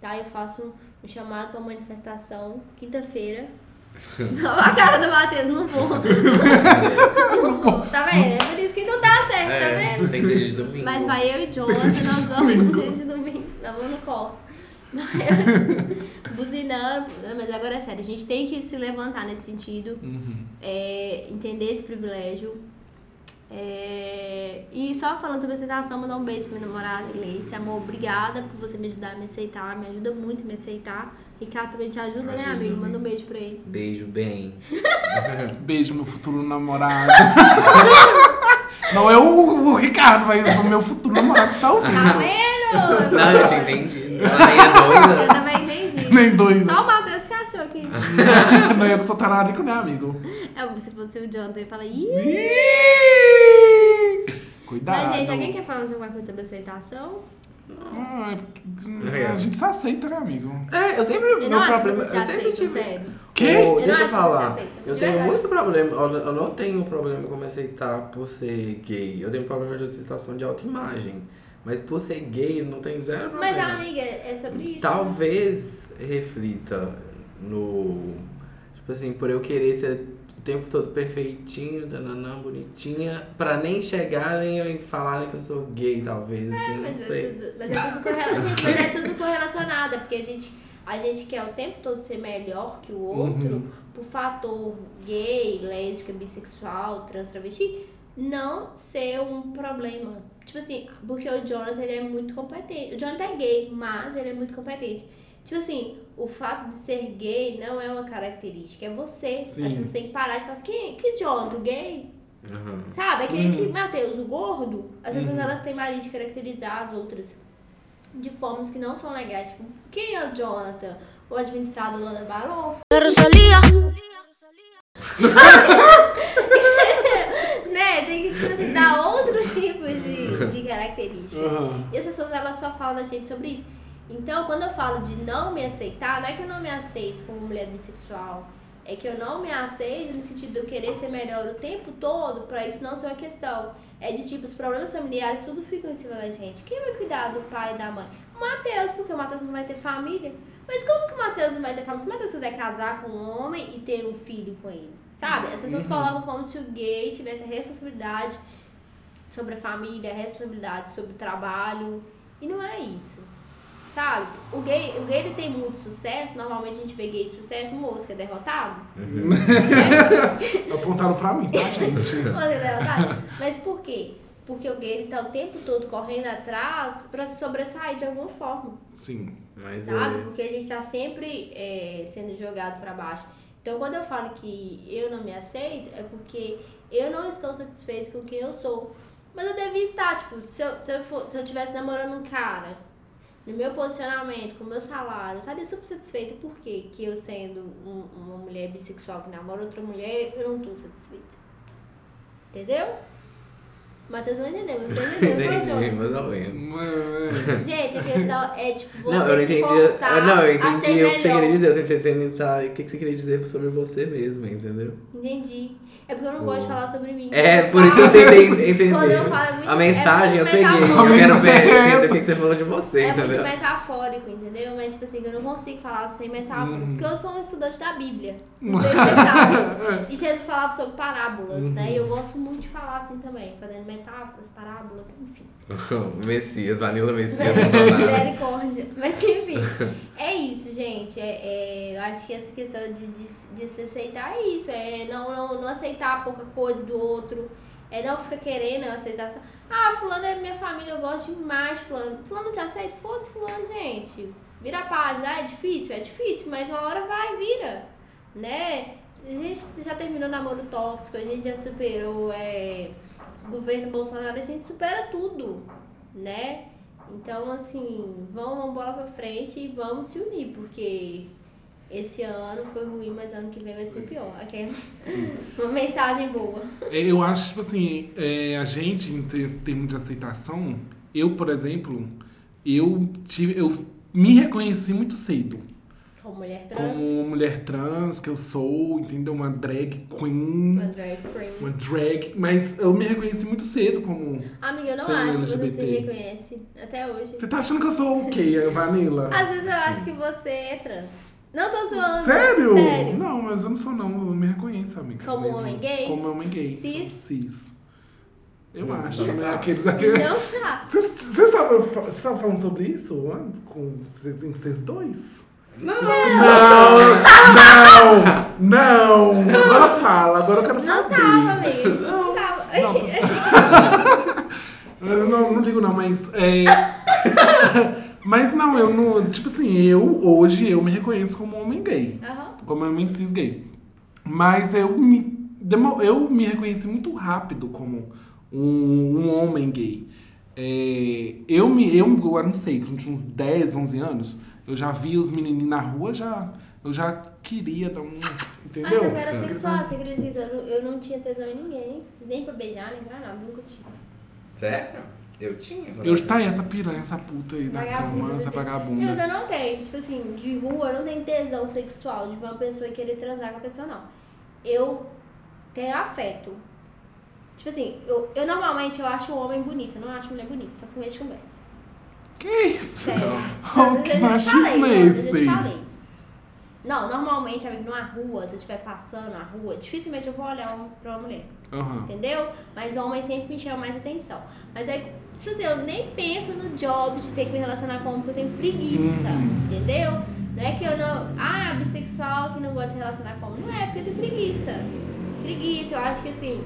Tá? Eu faço um, um chamado para manifestação quinta-feira. Não, a cara do Matheus, não vou. não vou. Tá vendo? É por isso que não dá certo, tá É, vendo? tem que ser de domingo. Mas vai eu e Jonathan, nós vamos desde domingo, nós vamos no Corsa. Buzinando, né? mas agora é sério, a gente tem que se levantar nesse sentido, é, entender esse privilégio. É, e só falando sobre aceitação, mandar um beijo pra minha namorada, Gleice. Amor, obrigada por você me ajudar a me aceitar, me ajuda muito a me aceitar. Ricardo também te ajuda, né, Ajuda, amigo? Manda um beijo pra ele. Beijo bem. Beijo, meu futuro namorado. Não é o, o Ricardo, mas é o meu futuro namorado que está ouvindo. Tá vendo? Não, eu tinha Ela nem é Eu também entendi. Nem dois. Só o Matheus que achou que. Não é eu que sou tararico, né, amigo? É, se fosse o Jonathan, eu ia falar, ih. Ih! Cuidado. Mas, gente, alguém quer falar mais alguma coisa sobre aceitação? Ah, é porque a gente se aceita, né, amigo? É, eu sempre. Eu meu que problema. Eu sempre aceita, tive. sério. Quê? Ô, Eu deixa eu que falar. Eu tenho verdade. muito problema. Eu eu não tenho problema com me aceitar por ser gay. Eu tenho problema de aceitação de autoimagem. Mas por ser gay, não tenho zero problema. Mas, amiga, é sobre isso. Talvez reflita no. Tipo assim, por eu querer ser o tempo todo perfeitinho, tananã, bonitinha, pra nem chegarem e falarem que eu sou gay, talvez, assim, não Mas é, sei. tudo, mas, é tudo correla- gente, mas é tudo correlacionado, porque a gente, a gente quer o tempo todo ser melhor que o outro Uhum. por fator gay, lésbica, bissexual, trans, travesti, não ser um problema. Tipo assim, porque o Jonathan ele é muito competente. O Jonathan é gay, mas ele é muito competente. Tipo assim, o fato de ser gay não é uma característica, é você. Sim. As pessoas têm que parar de falar, que, que Jonathan, gay? Aham. Sabe? É que nem Uhum. que Matheus, o gordo, as pessoas elas têm mania de caracterizar as outras de formas que não são legais. Tipo, quem é o Jonathan? O administrador lá da Barofa? né? Tem que tipo, assim, dar outros tipos de, de características. Aham. E as pessoas elas só falam da gente sobre isso. Então, quando eu falo de não me aceitar, não é que eu não me aceito como mulher bissexual. É que eu não me aceito no sentido de eu querer ser melhor o tempo todo, pra isso não ser uma questão. É de tipo, os problemas familiares tudo ficam em cima da gente. Quem vai cuidar do pai e da mãe? O Matheus, porque o Matheus não vai ter família. Mas como que o Matheus não vai ter família? Se o Matheus quiser casar com um homem e ter um filho com ele, sabe? As pessoas colocam como se o gay tivesse responsabilidade sobre a família, responsabilidade sobre o trabalho. E não é isso. Sabe? O gay, o gay ele tem muito sucesso. Normalmente a gente vê gay de sucesso, um outro que é derrotado. Apontaram pra mim, tá, gente? Você é derrotado. Mas por quê? Porque o gay ele tá o tempo todo correndo atrás pra se sobressair de alguma forma. Sim. Mas Sabe? é. Porque a gente tá sempre é, sendo jogado pra baixo. Então, quando eu falo que eu não me aceito, é porque eu não estou satisfeito com quem eu sou. Mas eu devia estar, tipo, se eu, se eu, for, se eu tivesse namorando um cara, no meu posicionamento, com o meu salário, eu estaria super satisfeita. Por quê? Que eu sendo um- uma mulher bissexual que namora outra mulher, eu não tô satisfeita. Entendeu? Matheus não entendeu, mas você entendeu. Entendi, mais ou menos. Mas, Gente, a questão é, tipo, você Não, eu não entendi. ah, Não, eu entendi o que você melhor. queria dizer. Eu tentei tentar. O que que você queria dizer sobre você mesmo, entendeu? Entendi. É porque eu não gosto de falar sobre mim. É, por isso que eu tentei entender. Quando eu falo é muito- A mensagem é eu peguei. Eu quero ver entender o que que você falou de você, É entendeu? muito metafórico, entendeu? Mas, tipo assim, eu não consigo falar sem metáfora. Uhum. Porque eu sou um estudante da Bíblia. Não sei se você sabe. E Jesus falava sobre parábolas, Uhum. né? E eu gosto muito de falar assim também. Fazendo metáforas, parábolas, enfim. Messias, Vanilla Messias. Misericórdia. Mas enfim, é isso, gente. É, é, acho que essa questão de, de, de se aceitar é isso. É não, não, não aceitar pouca coisa do outro. É não ficar querendo aceitar. só- Ah, fulano é minha família, eu gosto demais de fulano. Fulano te aceita? Foda-se fulano, gente. vira a página. Ah, é difícil? É difícil, mas uma hora vai, vira. Né? A gente já terminou namoro tóxico, a gente já superou é, o governo Bolsonaro, a gente supera tudo, né? Então, assim, vamos, vamos bola pra frente e vamos se unir, porque esse ano foi ruim, mas ano que vem vai ser pior. Aquelas. Uma mensagem boa. Eu acho, tipo assim, é, a gente, em ter- esse termo de aceitação, eu, por exemplo, eu, tive, eu me reconheci muito cedo. Como mulher trans, Como mulher trans, que eu sou, entendeu? Uma drag queen. uma drag queen. Uma drag. Mas eu me reconheci muito cedo como. Amiga, eu não acho que você se LGBT. reconhece até hoje. Você tá achando que eu sou o quê, Vanilla? Às vezes eu acho que você é trans. Não tô zoando. Sério? Sério. Não, mas eu não sou não, eu me reconheço, amiga. Como mesmo. homem gay? Como homem gay. Cis? Cis. Eu Hum, acho, então né? tá. Aqueles, aqueles... Não tá. Vocês estavam falando sobre isso com vocês dois? Não, Não! Não! Não! Agora fala, agora eu quero Não saber. tava, amiga. Gente não tava. Eu não, não ligo não, mas. É... mas não, eu não. Tipo assim, eu hoje eu me reconheço como homem gay. Aham. Como homem cis gay. Mas eu me. demo- Eu me reconheci muito rápido como um, um homem gay. É, eu me. Eu agora não sei, tinha uns 10, 11 anos, eu já vi os menininhos na rua, já. Eu já queria dar um. Entendeu? Acho que eu era sexual, você acredita? Eu não, eu não tinha tesão em ninguém. Nem pra beijar, nem pra nada. Nunca tive. Sério? Eu tinha. Eu está essa piranha, essa puta aí da cama, essa assim. Não, vagabunda. mas eu não tenho, tipo assim, de rua, eu não tenho tesão sexual de uma pessoa querer transar com a pessoa, não. Eu tenho afeto. Tipo assim, eu, eu normalmente eu acho o homem bonito, eu não acho mulher bonita, só por meio de conversa. Que isso? Sério. Oh, Às que machismo é esse? Não, normalmente, amigo, numa rua, se eu estiver passando na rua, dificilmente eu vou olhar um- pra uma mulher. Aham. Entendeu? Mas homem sempre me chama mais atenção. Mas aí, tipo assim, eu nem penso no job de ter que me relacionar com homem porque eu tenho preguiça. Uhum. Entendeu? Não é que eu não. Ah, bissexual que não gosta de se relacionar com homem. Não é, porque eu tenho preguiça. Preguiça. Eu acho que assim,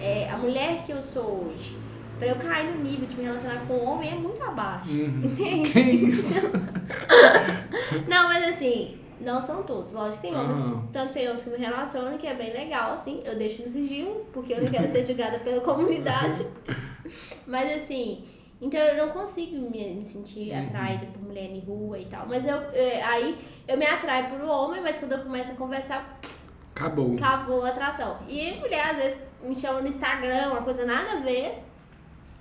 é, a mulher que eu sou hoje, pra eu cair no nível de me relacionar com homem é muito abaixo. Uhum. Entende? Que isso? Não, mas assim, não são todos. Lógico que tem homens, Aham. tanto tem homens que me relacionam, que é bem legal, assim. Eu deixo no sigilo, porque eu não quero ser julgada pela comunidade. Mas assim, então eu não consigo me, sentir Uhum. atraída por mulher em rua e tal. Mas eu, é, aí eu me atraio por homem, mas quando eu começo a conversar, Acabou. acabou a atração. E mulher às vezes me chama no Instagram, uma coisa nada a ver.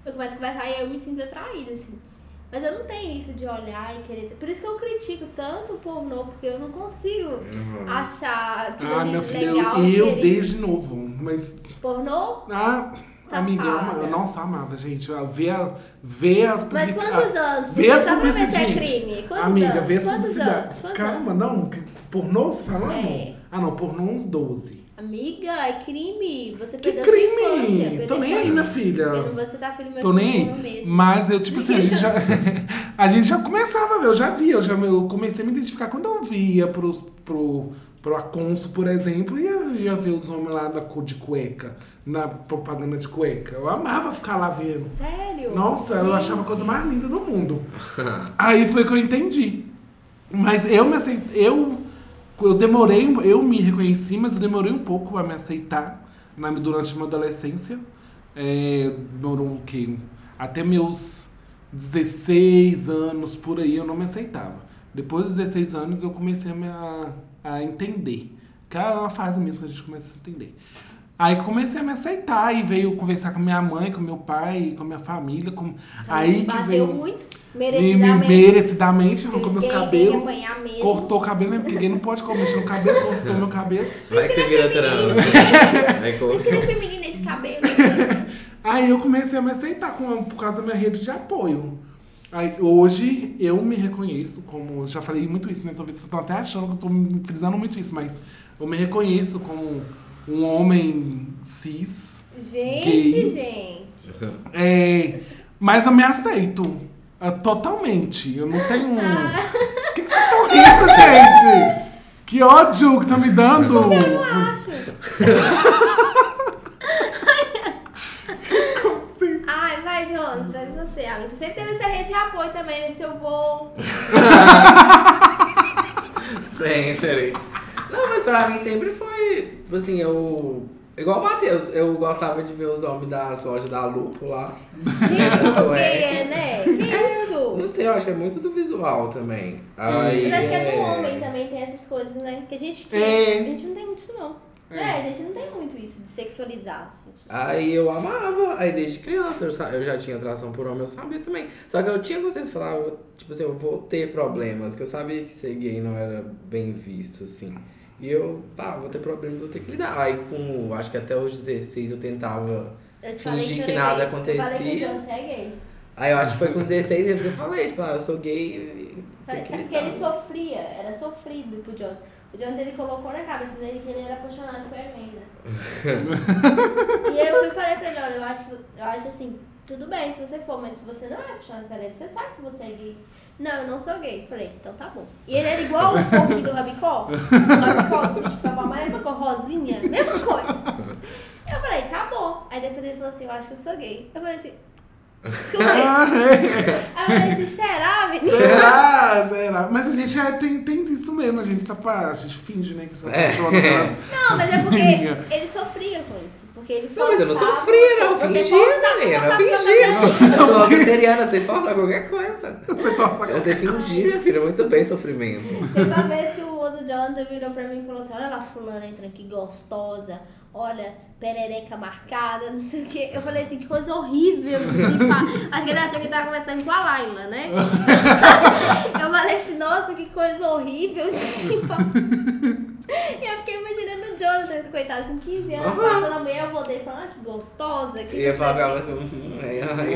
Eu começo a conversar e eu me sinto atraída, assim. Mas eu não tenho isso de olhar e querer. Por isso que eu critico tanto o pornô, porque eu não consigo Uhum. achar aquilo Ah, meu filho, legal. eu, e eu desde novo, mas. Pornô? Ah, amiga, eu amava. Safada. Nossa, amava, gente. Eu Ver, a- ver as Mas publica- quantos anos? Ver as Só pra ver se é publicidades. crime. Quantos Amiga, anos? ver as Quantos publicidades. anos? Quantos Calma, anos? não. Pornô você falando? É. Ah, não, pornô uns 12. Amiga, é crime. Você Que perdeu sua infância. crime! perdeu Tô nem aí, minha filha. Eu não vou citar filho meu Tô nem aí. Mas eu, tipo assim, a gente já, a gente já começava eu já via, eu, já, eu comecei a me identificar quando eu via pros, pro, pro Aconso, por exemplo, e eu ia ver os homens lá na cor de cueca, na propaganda de cueca. Eu amava ficar lá vendo. Sério? Nossa, eu Gente. achava a coisa mais linda do mundo. Aí foi que eu entendi. Mas eu me aceitei, eu, eu demorei, eu me reconheci, mas eu demorei um pouco a me aceitar na, durante a minha adolescência. É, demorou o quê? Até meus 16 anos por aí eu não me aceitava. Depois dos 16 anos eu comecei a, me, a, a entender. Que é uma fase mesmo que a gente começa a entender. Aí comecei a me aceitar e veio conversar com minha mãe, com meu pai, com minha família. Com... Aí Bateu veio. muito, Me, me, merecidamente. merecidamente, arrancou meus cabelos. apanhar mesmo. Cortou o cabelo, né? Porque não pode comer no cabelo, cortou meu cabelo. Vai que você vira trans. Vai Que cortar. nem feminino esse cabelo. Aí eu comecei a me aceitar com, por causa da minha rede de apoio. Aí, hoje eu me reconheço como. Já falei muito isso, né? Talvez vocês estão até achando que eu tô me frisando muito isso, mas eu me reconheço como um homem cis. Gente, Gay. gente. É, mas eu me aceito. Ah, totalmente. Eu não tenho. um- Ah. O que, que vocês estão rindo, gente? Que ódio que tá me dando! Eu não acho. Como assim? Ai, vai, Jonathan. você, amiga. Você sempre teve essa rede de apoio também, né? Se eu vou. Sempre. Não, mas pra mim sempre foi, assim, eu... Igual o Matheus, eu gostava de ver os homens das lojas da Lupo lá. Gente, como cueca. gay é, né? Que isso? Não sei, eu acho que é muito do visual também. Aí, Mas acho que é do homem também tem essas coisas, né? Que a gente, É. a gente não tem muito isso, não. É. a gente não tem muito isso de sexualizar. assim. Aí eu amava, aí desde criança eu, sa- eu já tinha atração por homem, eu sabia também. Só que eu tinha consciência de falar, eu vou- tipo assim, eu vou ter problemas, que eu sabia que ser gay não era bem visto, assim. E eu, tá, vou ter problema, vou ter que lidar. Aí com, acho que até os 16 eu tentava Eu te fingir que era nada gay. Eu falei que o acontecia. John, você é gay. Aí eu acho que foi com 16 anos que eu falei, tipo, ah, eu sou gay e Falei, tem que É porque ele sofria, era sofrido pro John. O John ele colocou na cabeça dele que ele era apaixonado por heroína. e aí eu fui e falei pra ele, olha, eu acho, que- eu acho assim, tudo bem se você for, mas se você não é apaixonado por heroína, você sabe que você é gay. Não, eu não sou gay. Falei, então tá bom. E ele era igual o porquinho do Rabicó. O Rabicó, você ficava amarelo, ficou rosinha, mesma coisa. Eu falei, tá bom. Aí depois ele falou assim, eu acho que eu sou gay. Eu falei assim. Aí eu falei assim, será, menino? Será? Será? Mas a gente é, tem, tem disso mesmo, a gente só pa- a gente finge, né, que se É. pelas- Não, mas é porque Menina. ele sofria com isso. Porque ele Não, mas eu não sofria, não. Você Fingia, forçava, menina. forçava Eu fingia. fazer Eu sou vegetariana, sei forçar qualquer coisa. Você passa Eu sei fingir, minha filha, muito bem sofrimento. Teve uma vez que o outro Jonathan virou pra mim e falou assim: Olha lá, fulana entrando aqui gostosa, olha, perereca marcada, não sei o quê. Eu falei assim: Que coisa horrível. de se Acho que ele achou que tava conversando com a Laila, né? eu falei assim: Nossa, que coisa horrível de se fa- E eu fiquei imaginando o Jonathan, coitado, com 15 anos, passando a mulher, eu voltei falando: Ah, que gostosa. Que E eu quê." falava assim, hum, ai, ai.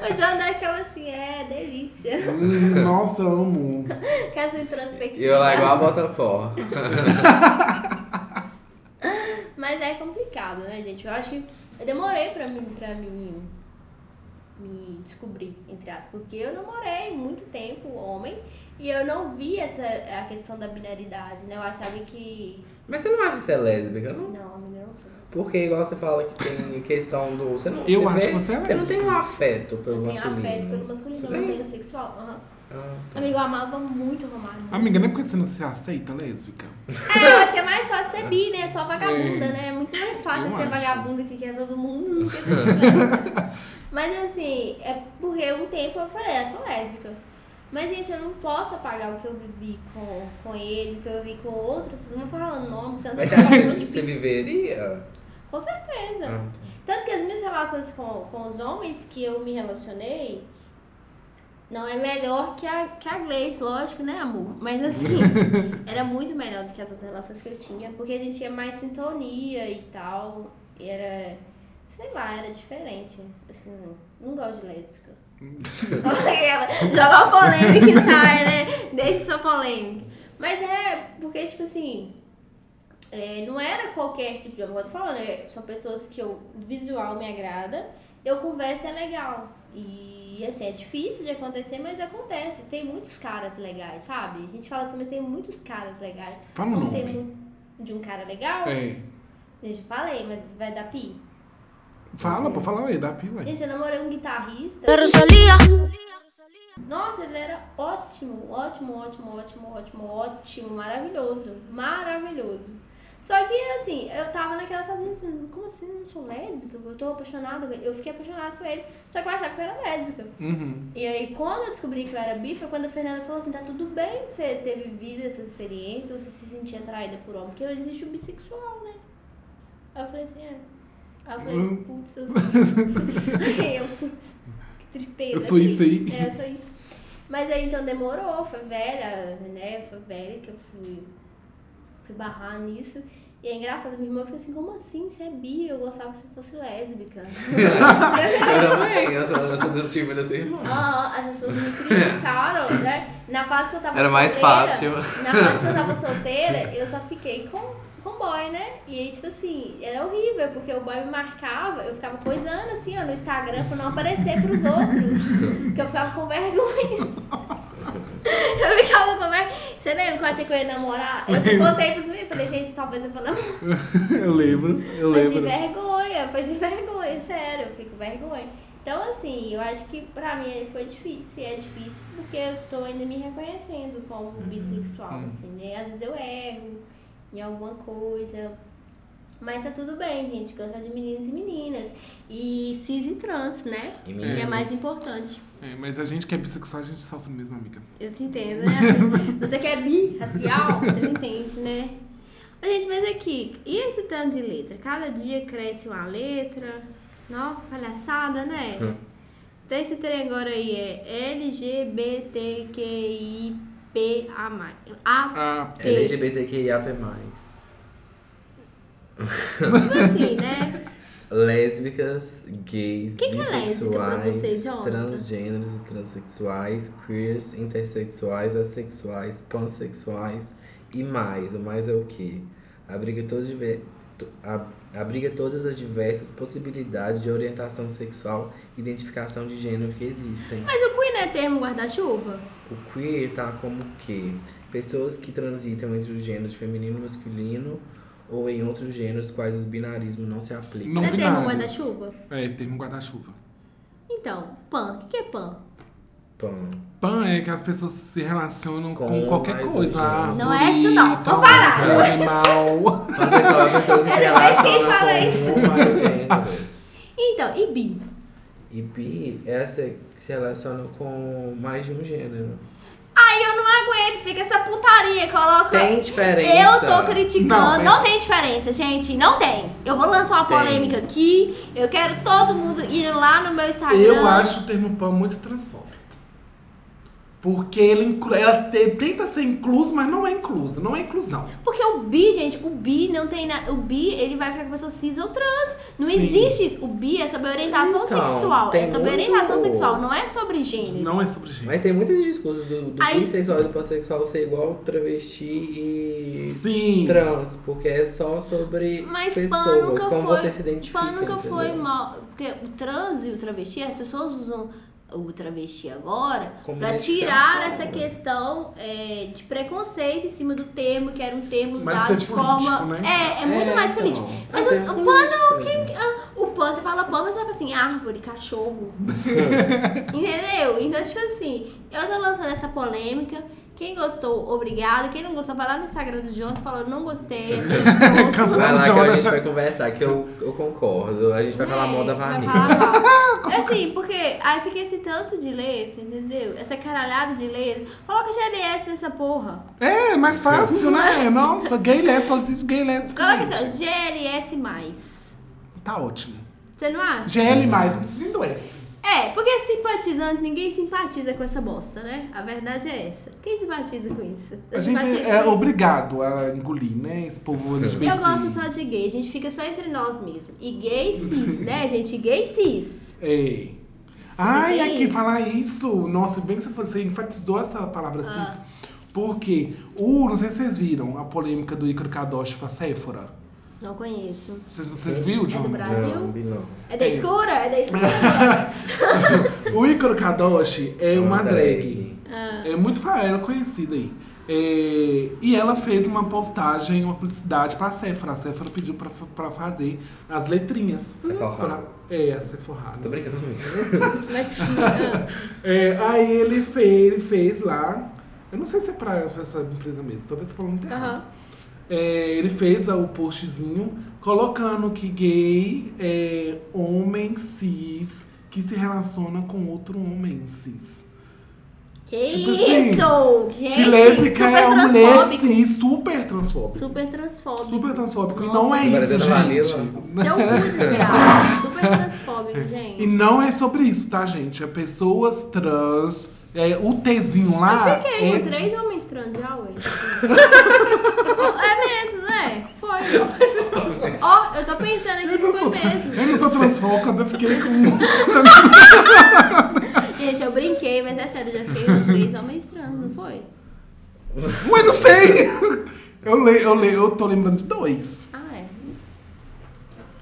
O Jonathan ficava assim: É, delícia. Hum, Nossa, amo. Com essa introspectiva. E eu lá igual a bota pó. Mas é complicado, né, gente? Eu acho que eu demorei pra mim, pra mim me descobrir, entre aspas, porque eu namorei muito tempo homem e eu não vi essa a questão da binaridade, né? Eu achava que. Mas você não acha que você é lésbica, não? Não, amiga, eu não sou. Porque igual você fala que tem questão do. Você não, Eu você acho vê- que você é Você não tem lésbica. um afeto pelo Eu tenho masculino. afeto pelo masculino, Você eu não tem? tenho sexual. aham. Ah, tá. Amigo, eu amava muito o Romário. Amiga, não é porque você não se aceita lésbica? É, eu acho que é mais fácil ser bi, né? Só vagabunda, É. né? É muito mais fácil Eu ser acho. vagabunda que quer todo mundo do que. Mas assim, é porque um tempo eu falei, eu sou lésbica. Mas, gente, eu não posso apagar o que eu vivi com, com ele, o que eu vivi com outras pessoas. Não vou falando nome, você não Mas tá você acha muito que você viveria? Com certeza. Ah, Tanto que as minhas relações com, com os homens que eu me relacionei não é melhor que a, que a Gleice, lógico, né, amor? Mas assim, era muito melhor do que as outras relações que eu tinha, porque a gente tinha mais sintonia e tal. E era, sei lá, era diferente. Assim, não gosto de lésbica. Joga uma polêmica e sai, né? Deixa sua polêmica. Mas é, porque, tipo assim, é, não era qualquer tipo de igual eu tô falando, é, são pessoas que o visual me agrada, eu converso é legal. E assim, é difícil de acontecer, mas acontece. Tem muitos caras legais, sabe? A gente fala assim, mas tem muitos caras legais. Fala o Como nome. tem muito de um cara legal, É. gente, eu falei, mas vai dar pi. Fala, pô, fala aí, dá pi, ué. Gente, eu namorei um guitarrista. Nossa, ele era ótimo, ótimo, ótimo, ótimo, ótimo, ótimo, maravilhoso, maravilhoso. Só que assim, eu tava naquela fase, assim, como assim, eu não sou lésbica? Eu tô apaixonada, eu fiquei apaixonada por ele, só que eu achava que eu era lésbica. Uhum. E aí, quando eu descobri que eu era bi, foi quando a Fernanda falou assim, tá tudo bem você ter vivido essas experiências, você se sentir atraída por homem, porque existe o bissexual, né? Aí eu falei assim, é. Aí eu falei, Hum. putz, eu sou. eu, putz, que tristeza. Eu sou isso aí. É, eu sou isso. Mas aí então demorou, foi velha, né? Foi velha que eu fui, fui barrar nisso. E é engraçado, minha irmã fica assim, como assim? Você é bi? Eu gostava que você fosse lésbica. Eu também, eu sou, eu sou do tipo da sua irmã. Ah, as pessoas me criticaram, né? Na fase que eu tava Era mais solteira, fácil. Na fase que eu tava solteira, eu só fiquei com, com boy, né? E aí, tipo assim, era horrível, porque o boy me marcava, eu ficava coisando assim, ó, no Instagram pra não aparecer pros outros. Porque eu ficava com vergonha. Eu ficava com vergonha. Você lembra que eu achei que eu ia namorar? Eu contei pros meninos, falei, gente, talvez eu vou namorar. Eu lembro, eu Mas de lembro. vergonha. foi de vergonha, sério, eu fiquei com vergonha. Então, assim, eu acho que pra mim foi difícil, e é difícil porque eu tô ainda me reconhecendo como bissexual, assim, né? Às vezes eu erro em alguma coisa, mas tá tudo bem, gente, gosta de meninos e meninas. E cis e trans, né? E Que é meninas. mais importante. É, mas a gente que é bissexual, a gente sofre mesmo, amiga. Eu te entendo, né? Você que é bi, racial, você me entende, né? Gente, mas aqui, e esse tanto de letra? Cada dia cresce uma letra. Não, palhaçada, né? Hum. Então esse trem agora aí é LGBTQIPA+. A, P. LGBTQIAP+. Tipo assim, né? Lésbicas, gays, Que que é bissexuais, você, Jonathan? transgêneros e transexuais, queers, intersexuais, assexuais, pansexuais e mais. O mais é o quê? Abriga, todos, diver- abriga todas as diversas possibilidades de orientação sexual e identificação de gênero que existem. Mas o Queen é termo guarda-chuva? O queer tá como que pessoas que transitam entre os gêneros feminino e masculino ou em outros gêneros quais o binarismo não se aplica. Não é termo guarda-chuva? É, termo guarda-chuva. Então, pan. O que é pan? Pan. Pan é que as pessoas se relacionam com, Com qualquer coisa. gênero. Não é isso não. Vamos parar. Animal. Pansexual é a pessoa que se É, mas quem relaciona fala com isso? um mais gêneros. Então, e bi? E bi é essa que se relaciona com mais de um gênero. Aí eu não aguento, fica essa putaria, coloca. Tem diferença. Eu tô criticando. Não, Não, mas- tem diferença, gente. Não tem. Eu vou lançar uma Tem. polêmica aqui. Eu quero todo mundo ir lá no meu Instagram. Eu acho o termo pan muito transfóbico. Porque ele ela te- tenta ser incluso, mas não é incluso. Não é inclusão. Porque o bi, gente, o bi não tem nada. O bi, ele vai ficar com pessoa cis ou trans. Não Sim. existe isso. O bi é sobre orientação Então, sexual. É sobre muito- orientação sexual, não é sobre gênero. Não é sobre gente. Mas tem muitos discursos do, do Aí- bissexual e do pansexual ser igual travesti e Sim. trans, porque é só sobre Mas pessoas, como foi, você se identifica. Pan nunca foi entendeu? mal. Porque o trans e o travesti, as pessoas usam o travesti agora identificação, tirar essa né? questão é, de preconceito em cima do termo, que era um termo Mais usado de político, forma. né? É, é muito É, mais então. político. É Mas o, o pan não, político, quem, ah, o pan, você fala pan, mas você fala assim, árvore, cachorro. Entendeu? Então, tipo assim, eu tô lançando essa polêmica. Quem gostou, obrigada. Quem não gostou, vai lá no Instagram do Jonathan falando, não gostei. Vai lá que a gente vai conversar, que eu, eu concordo. A gente vai falar mal da É, Vanilla. É assim, porque aí fica esse tanto de letra, entendeu? Essa caralhada de letra. Coloca GLS nessa porra. É, mais fácil, né? Nossa, gay lésbica, só existe gay lésbica, Coloca gente. assim, GLS. Tá ótimo. Você não acha? GL+, não precisa nem do S. É, porque simpatizante, ninguém simpatiza com essa bosta, né? A verdade é essa. Quem simpatiza com isso? Você A gente é obrigado a engolir, né? Esse povo LGBT. Eu gosto só de gay, a gente fica só entre nós mesmo. E gay cis, né, gente? Gay cis. É. Ai, aqui, falar isso. Nossa, bem que você, enfatizou essa palavra Ah. cis. Porque, o, não sei se vocês viram a polêmica do Ícaro Kadosh com a Sephora. Não conheço. Vocês, vocês viram, É John? do Brasil? Não, vi não. É da escura? É da escura? O Ícaro Kadosh é É uma uma drag. drag. É muito ela é conhecida aí. É, e ela fez uma postagem, uma publicidade pra Sephora. A Sephora pediu pra, pra fazer as letrinhas. Sephora. Pra- É, a Sephora. Tô brincando comigo. Mas, ah, É, aí ele fez, ele fez lá. Eu não sei se é pra, pra essa empresa mesmo, talvez você falando muito errado. É, ele fez o postzinho colocando que gay é homem cis que se relaciona com outro homem cis. que Tipo assim, isso? Gente, que lésbica super é uma mulher transfóbico. cis super transfóbica. Super transfóbico. Super transfóbico. E Nossa. não é isso, gente. Seu cu desgraça. Super transfóbico, gente. E não é sobre isso, tá, gente? É pessoas trans. É, o Tzinho lá. Eu fiquei é com de- três homens trans já, ué. Foi. Ó, eu tô pensando aqui que foi mesmo. eu não sou transfóbica, eu fiquei com. Gente, eu brinquei, mas é sério, já fiquei com três homens trans, não foi? Ué, não sei! Eu, le, eu, le, eu tô lembrando de dois.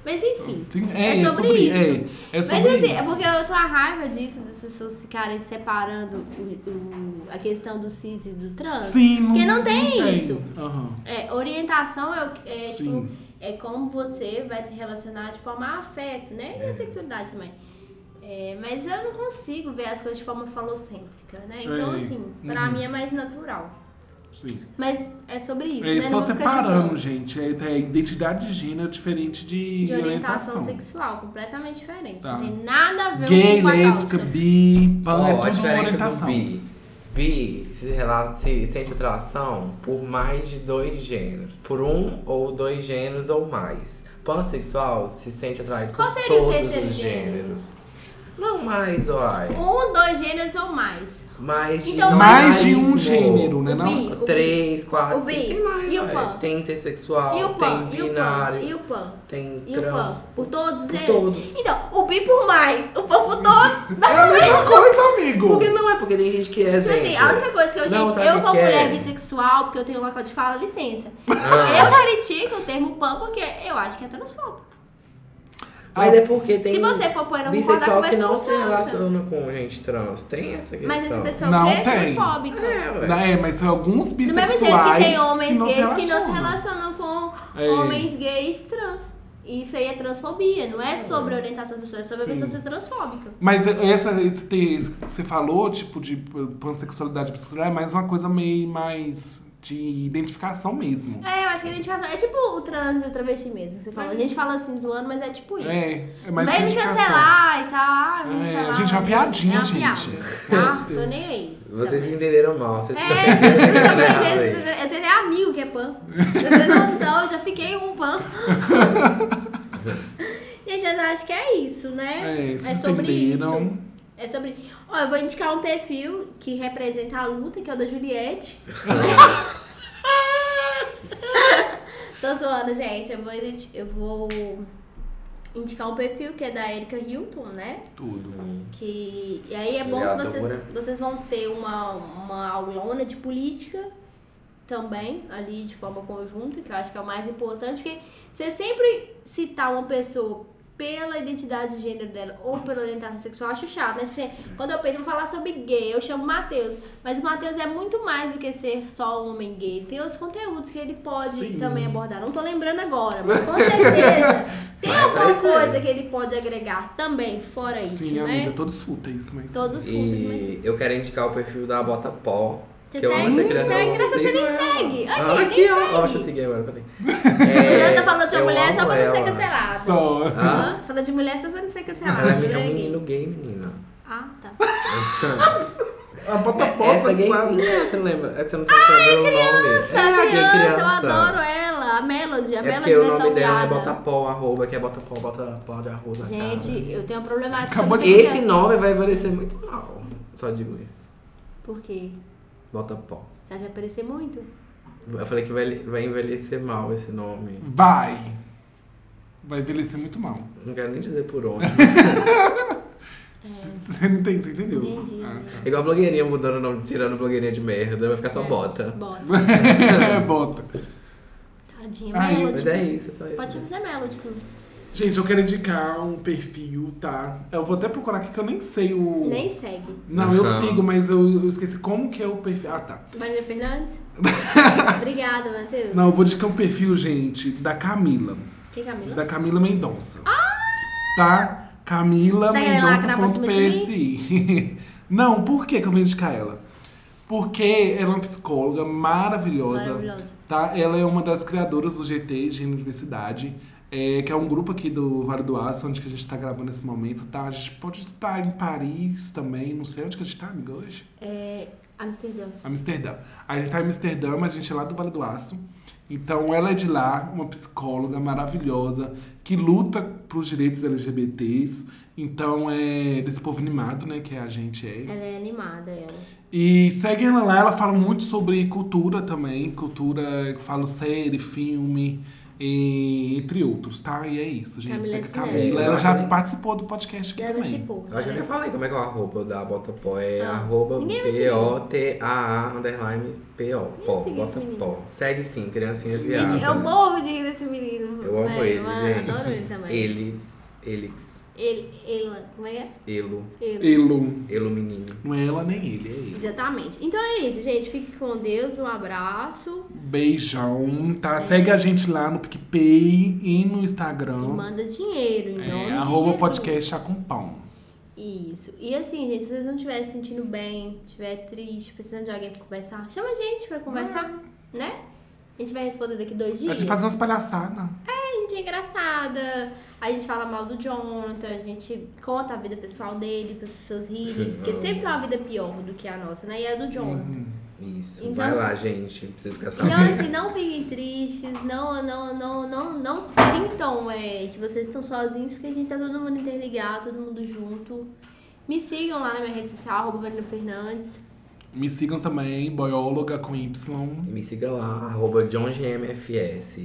É. Mas enfim. Sim, É, sobre, isso. É, é Mas sobre assim, isso. é porque eu tô a raiva disso, das pessoas ficarem separando o, o- a questão do cis e do trans. Sim, não, Porque não tem isso. Aham. É, orientação é, é tipo, é como você vai se relacionar de forma a afeto, né? E a sexualidade também. É, mas eu não consigo ver as coisas de forma falocêntrica, né? Então, É. assim, pra Uhum. mim é mais natural. Sim. Mas é sobre isso, É, né? só julgando. gente. É, é identidade de gênero diferente de, De orientação orientação. sexual, completamente diferente. Tá. Não tem nada a ver Gay, com a lésbica, bi, pan, Ó, é a tudo diferença orientação. do bi. Bi se, rela- se sente atração por mais de dois gêneros. Por um ou dois gêneros ou mais. Pansexual se sente atraído Qual por seria o todos terceiro os gênero? Não mais, uai. Um, dois gêneros ou mais. Mais de Então, Mais de um gênero, né? O Não? bi. Três, quatro, O cinco. bi. Tem mais, E o pan? Tem intersexual, E o pan? tem binário, E o pan? tem E o trans. pan? Por todos os Por gêneros? todos. Então, o bi por mais, o pan por todos. É a mesma coisa, amigo. Porque não é, porque tem gente que é Tipo exemplo. assim, a única coisa que eu, Não, gente, eu como é? mulher bissexual, porque eu tenho local de fala, licença. Ah. Eu critico o termo pan porque eu acho que é transfóbico. Mas é porque tem Se você for pôr não bissexual que não se relaciona com gente trans. Tem essa questão. Mas essa pessoa Não que é tem. transfóbica. É, ué. É, mas são alguns Do bissexuais mesmo jeito que tem homens não se gays que não se relacionam. com É. homens gays trans. Isso aí é transfobia, não é sobre a orientação da pessoa, é sobre a Sim. pessoa ser transfóbica. Mas essa, esse te- esse que você falou, tipo, de pansexualidade bissexual, é mais uma coisa meio mais de identificação mesmo. É, eu acho que a fala. É tipo o trans e o travesti mesmo. Você fala. A gente fala assim zoando, mas é tipo isso. É, é mais Vem me identificação. cancelar e tal. Ah, É, cancelar. gente, é uma piadinha, é uma gente. Piada. Ah, tô nem aí. Vocês Também. entenderam mal. Vocês É, estão eu tenho- aí. eu tenho amigo que é pan. Eu tenho noção, eu já fiquei um pan. Gente, eu acho que é isso, né? É, vocês sobre entenderam. isso. É sobre. Ó, eu vou indicar um perfil que representa a luta, que é o da Juliette. Tô zoando, gente. Eu vou, eu vou indicar um perfil que é da Erika Hilton, né? Tudo. Que, e aí é bom que vocês, vocês vão ter uma, uma aulona de política também, ali de forma conjunta, que eu acho que é o mais importante, porque você sempre citar uma pessoa pela identidade de gênero dela ou pela orientação sexual, acho chato, né? Tipo assim, quando eu penso, vou falar sobre gay, eu chamo Matheus. Mas o Matheus é muito mais do que ser só um homem gay. Tem outros conteúdos que ele pode Sim. também abordar. Não tô lembrando agora, mas com certeza tem alguma coisa que ele pode agregar também, fora isso, Sim, né? amiga, todos fúteis, mas. Todos fúteis, mas... E eu quero indicar o perfil da Bota Pó. Você que eu amo segue? essa criança. Segue, ela. segue. Aqui, Ah, quem aqui, ó. segue? Ó, deixa eu seguir agora, peraí. Você tá falando de uma mulher só pra não ser ela. cancelada. Só. Ah? Hã? Falando de mulher só pra não ser cancelada. Ela é um gay? menino gay, menina. Ah, tá. A bota É, posta, essa gayzinha, você não lembra? É que você não sabe saber o nome. Essa é criança, criança. eu adoro ela. A Melody, a É Melody porque o versão nome dela é. Botapó, arroba, que é Botapó, bota pó de arroz na Gente, eu tenho uma problemática Acabou cara. Esse criança. nome vai envelhecer muito mal. Só digo isso. Por quê? Botapó. Você acha que vai aparecer muito? Eu falei que vai, vai envelhecer mal esse nome. Vai. Vai envelhecer muito mal. Não quero nem dizer por onde. Você não entende, você entendeu? Entendi. Ah, tá. Igual a blogueirinha mudando o nome, tirando blogueirinha de merda, vai ficar só É, bota. Bota. Bota. Tadinha, Ai, Melody. Mas é isso, é só isso. Pode fazer Melody também. Gente, eu quero indicar um perfil, tá? Eu vou até procurar aqui que eu nem sei o. Nem segue. Não, eu sigo, mas eu, eu esqueci como que é o perfil. Ah, tá. Marília Fernandes? Obrigada, Matheus. Não, eu vou indicar um perfil, gente, da Camila. Quem é Camila? Da Camila Mendonça. Tá? Camila Você tá pra cima de Mendonça.psi. Não, por que, que eu vou indicar ela? Porque ela é uma psicóloga maravilhosa. Maravilhosa. Tá? Ela é uma das criadoras do GT, Gênero e Diversidade. É, que é um grupo aqui do Vale do Aço, onde que a gente tá gravando nesse momento, tá? A gente pode estar em Paris também, não sei onde que a gente tá, amiga, hoje. É. Amsterdã. Amsterdã. A gente tá em Amsterdã, mas a gente é lá do Vale do Aço. Então ela é de lá, uma psicóloga maravilhosa, que luta pros direitos LGBTs. Então é desse povo animado, né, que a gente é. Ela é animada, ela. E segue ela lá, ela fala muito sobre cultura também, cultura, fala série, filme, e- entre outros, tá? E é isso, gente. Camila Segue a Sinelli. Camila. É, Ela já participou do podcast aqui Deve também. Eu acho que eu nem falei como é que é o arroba da Botapó. É Ah. arroba. B-O-T-A-A underline P-O. Pó, esse Botapó. Segue sim, criancinha viada. Gente, eu morro de rir desse menino. Eu amo ele, eu gente. Adoro ele também. Eles, eles. Ele, ela, como é que é? Elo. Ele. Elo. Elo menino. Não é ela nem ele, é ele. Exatamente. Então é isso, gente. Fique com Deus. Um abraço. Beijão, tá? Segue a gente lá no PicPay e no E Instagram. manda dinheiro, em É, arroba podcast Chá com pão. Isso. E assim, gente, se vocês não estiverem se sentindo bem, estiver triste, precisando de alguém pra conversar, chama a gente pra conversar, né? A gente vai responder daqui dois A dias. gente faz umas palhaçadas. A gente é engraçada, a gente fala mal do Jonathan, a gente conta a vida pessoal dele para as pessoas rirem, porque sempre tem uma vida pior do que a nossa, né? E a do Jonathan. Isso. Então- Vai lá, gente. Pra vocês ficarem Então, assim, não fiquem tristes, não, não, não, não, não sintam é, que vocês estão sozinhos, porque a gente tá todo mundo interligado, todo mundo junto. Me sigam lá na minha rede social, arroba Vanina Fernandes. Me sigam também, boióloga com Y. Me siga lá, arroba JohnGMFS.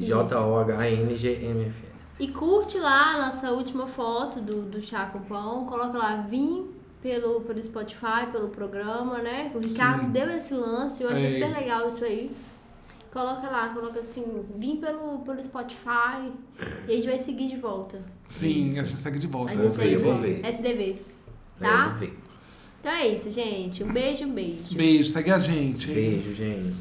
J-O-H-N-G-M-F-S. E curte lá a nossa última foto do, do Chá com Pão. Coloca lá, vim pelo, pelo Spotify, pelo programa, né? O Ricardo Sim. deu esse lance, eu achei É. super legal isso aí. Coloca lá, coloca assim, vim pelo, pelo Spotify e a gente vai seguir de volta. Sim, a gente segue de A volta. gente ver, eu vou ver. SDV. Tá? eu vou ver. Então é isso, gente. Um beijo, um beijo. Beijo, segue a gente. Beijo, gente.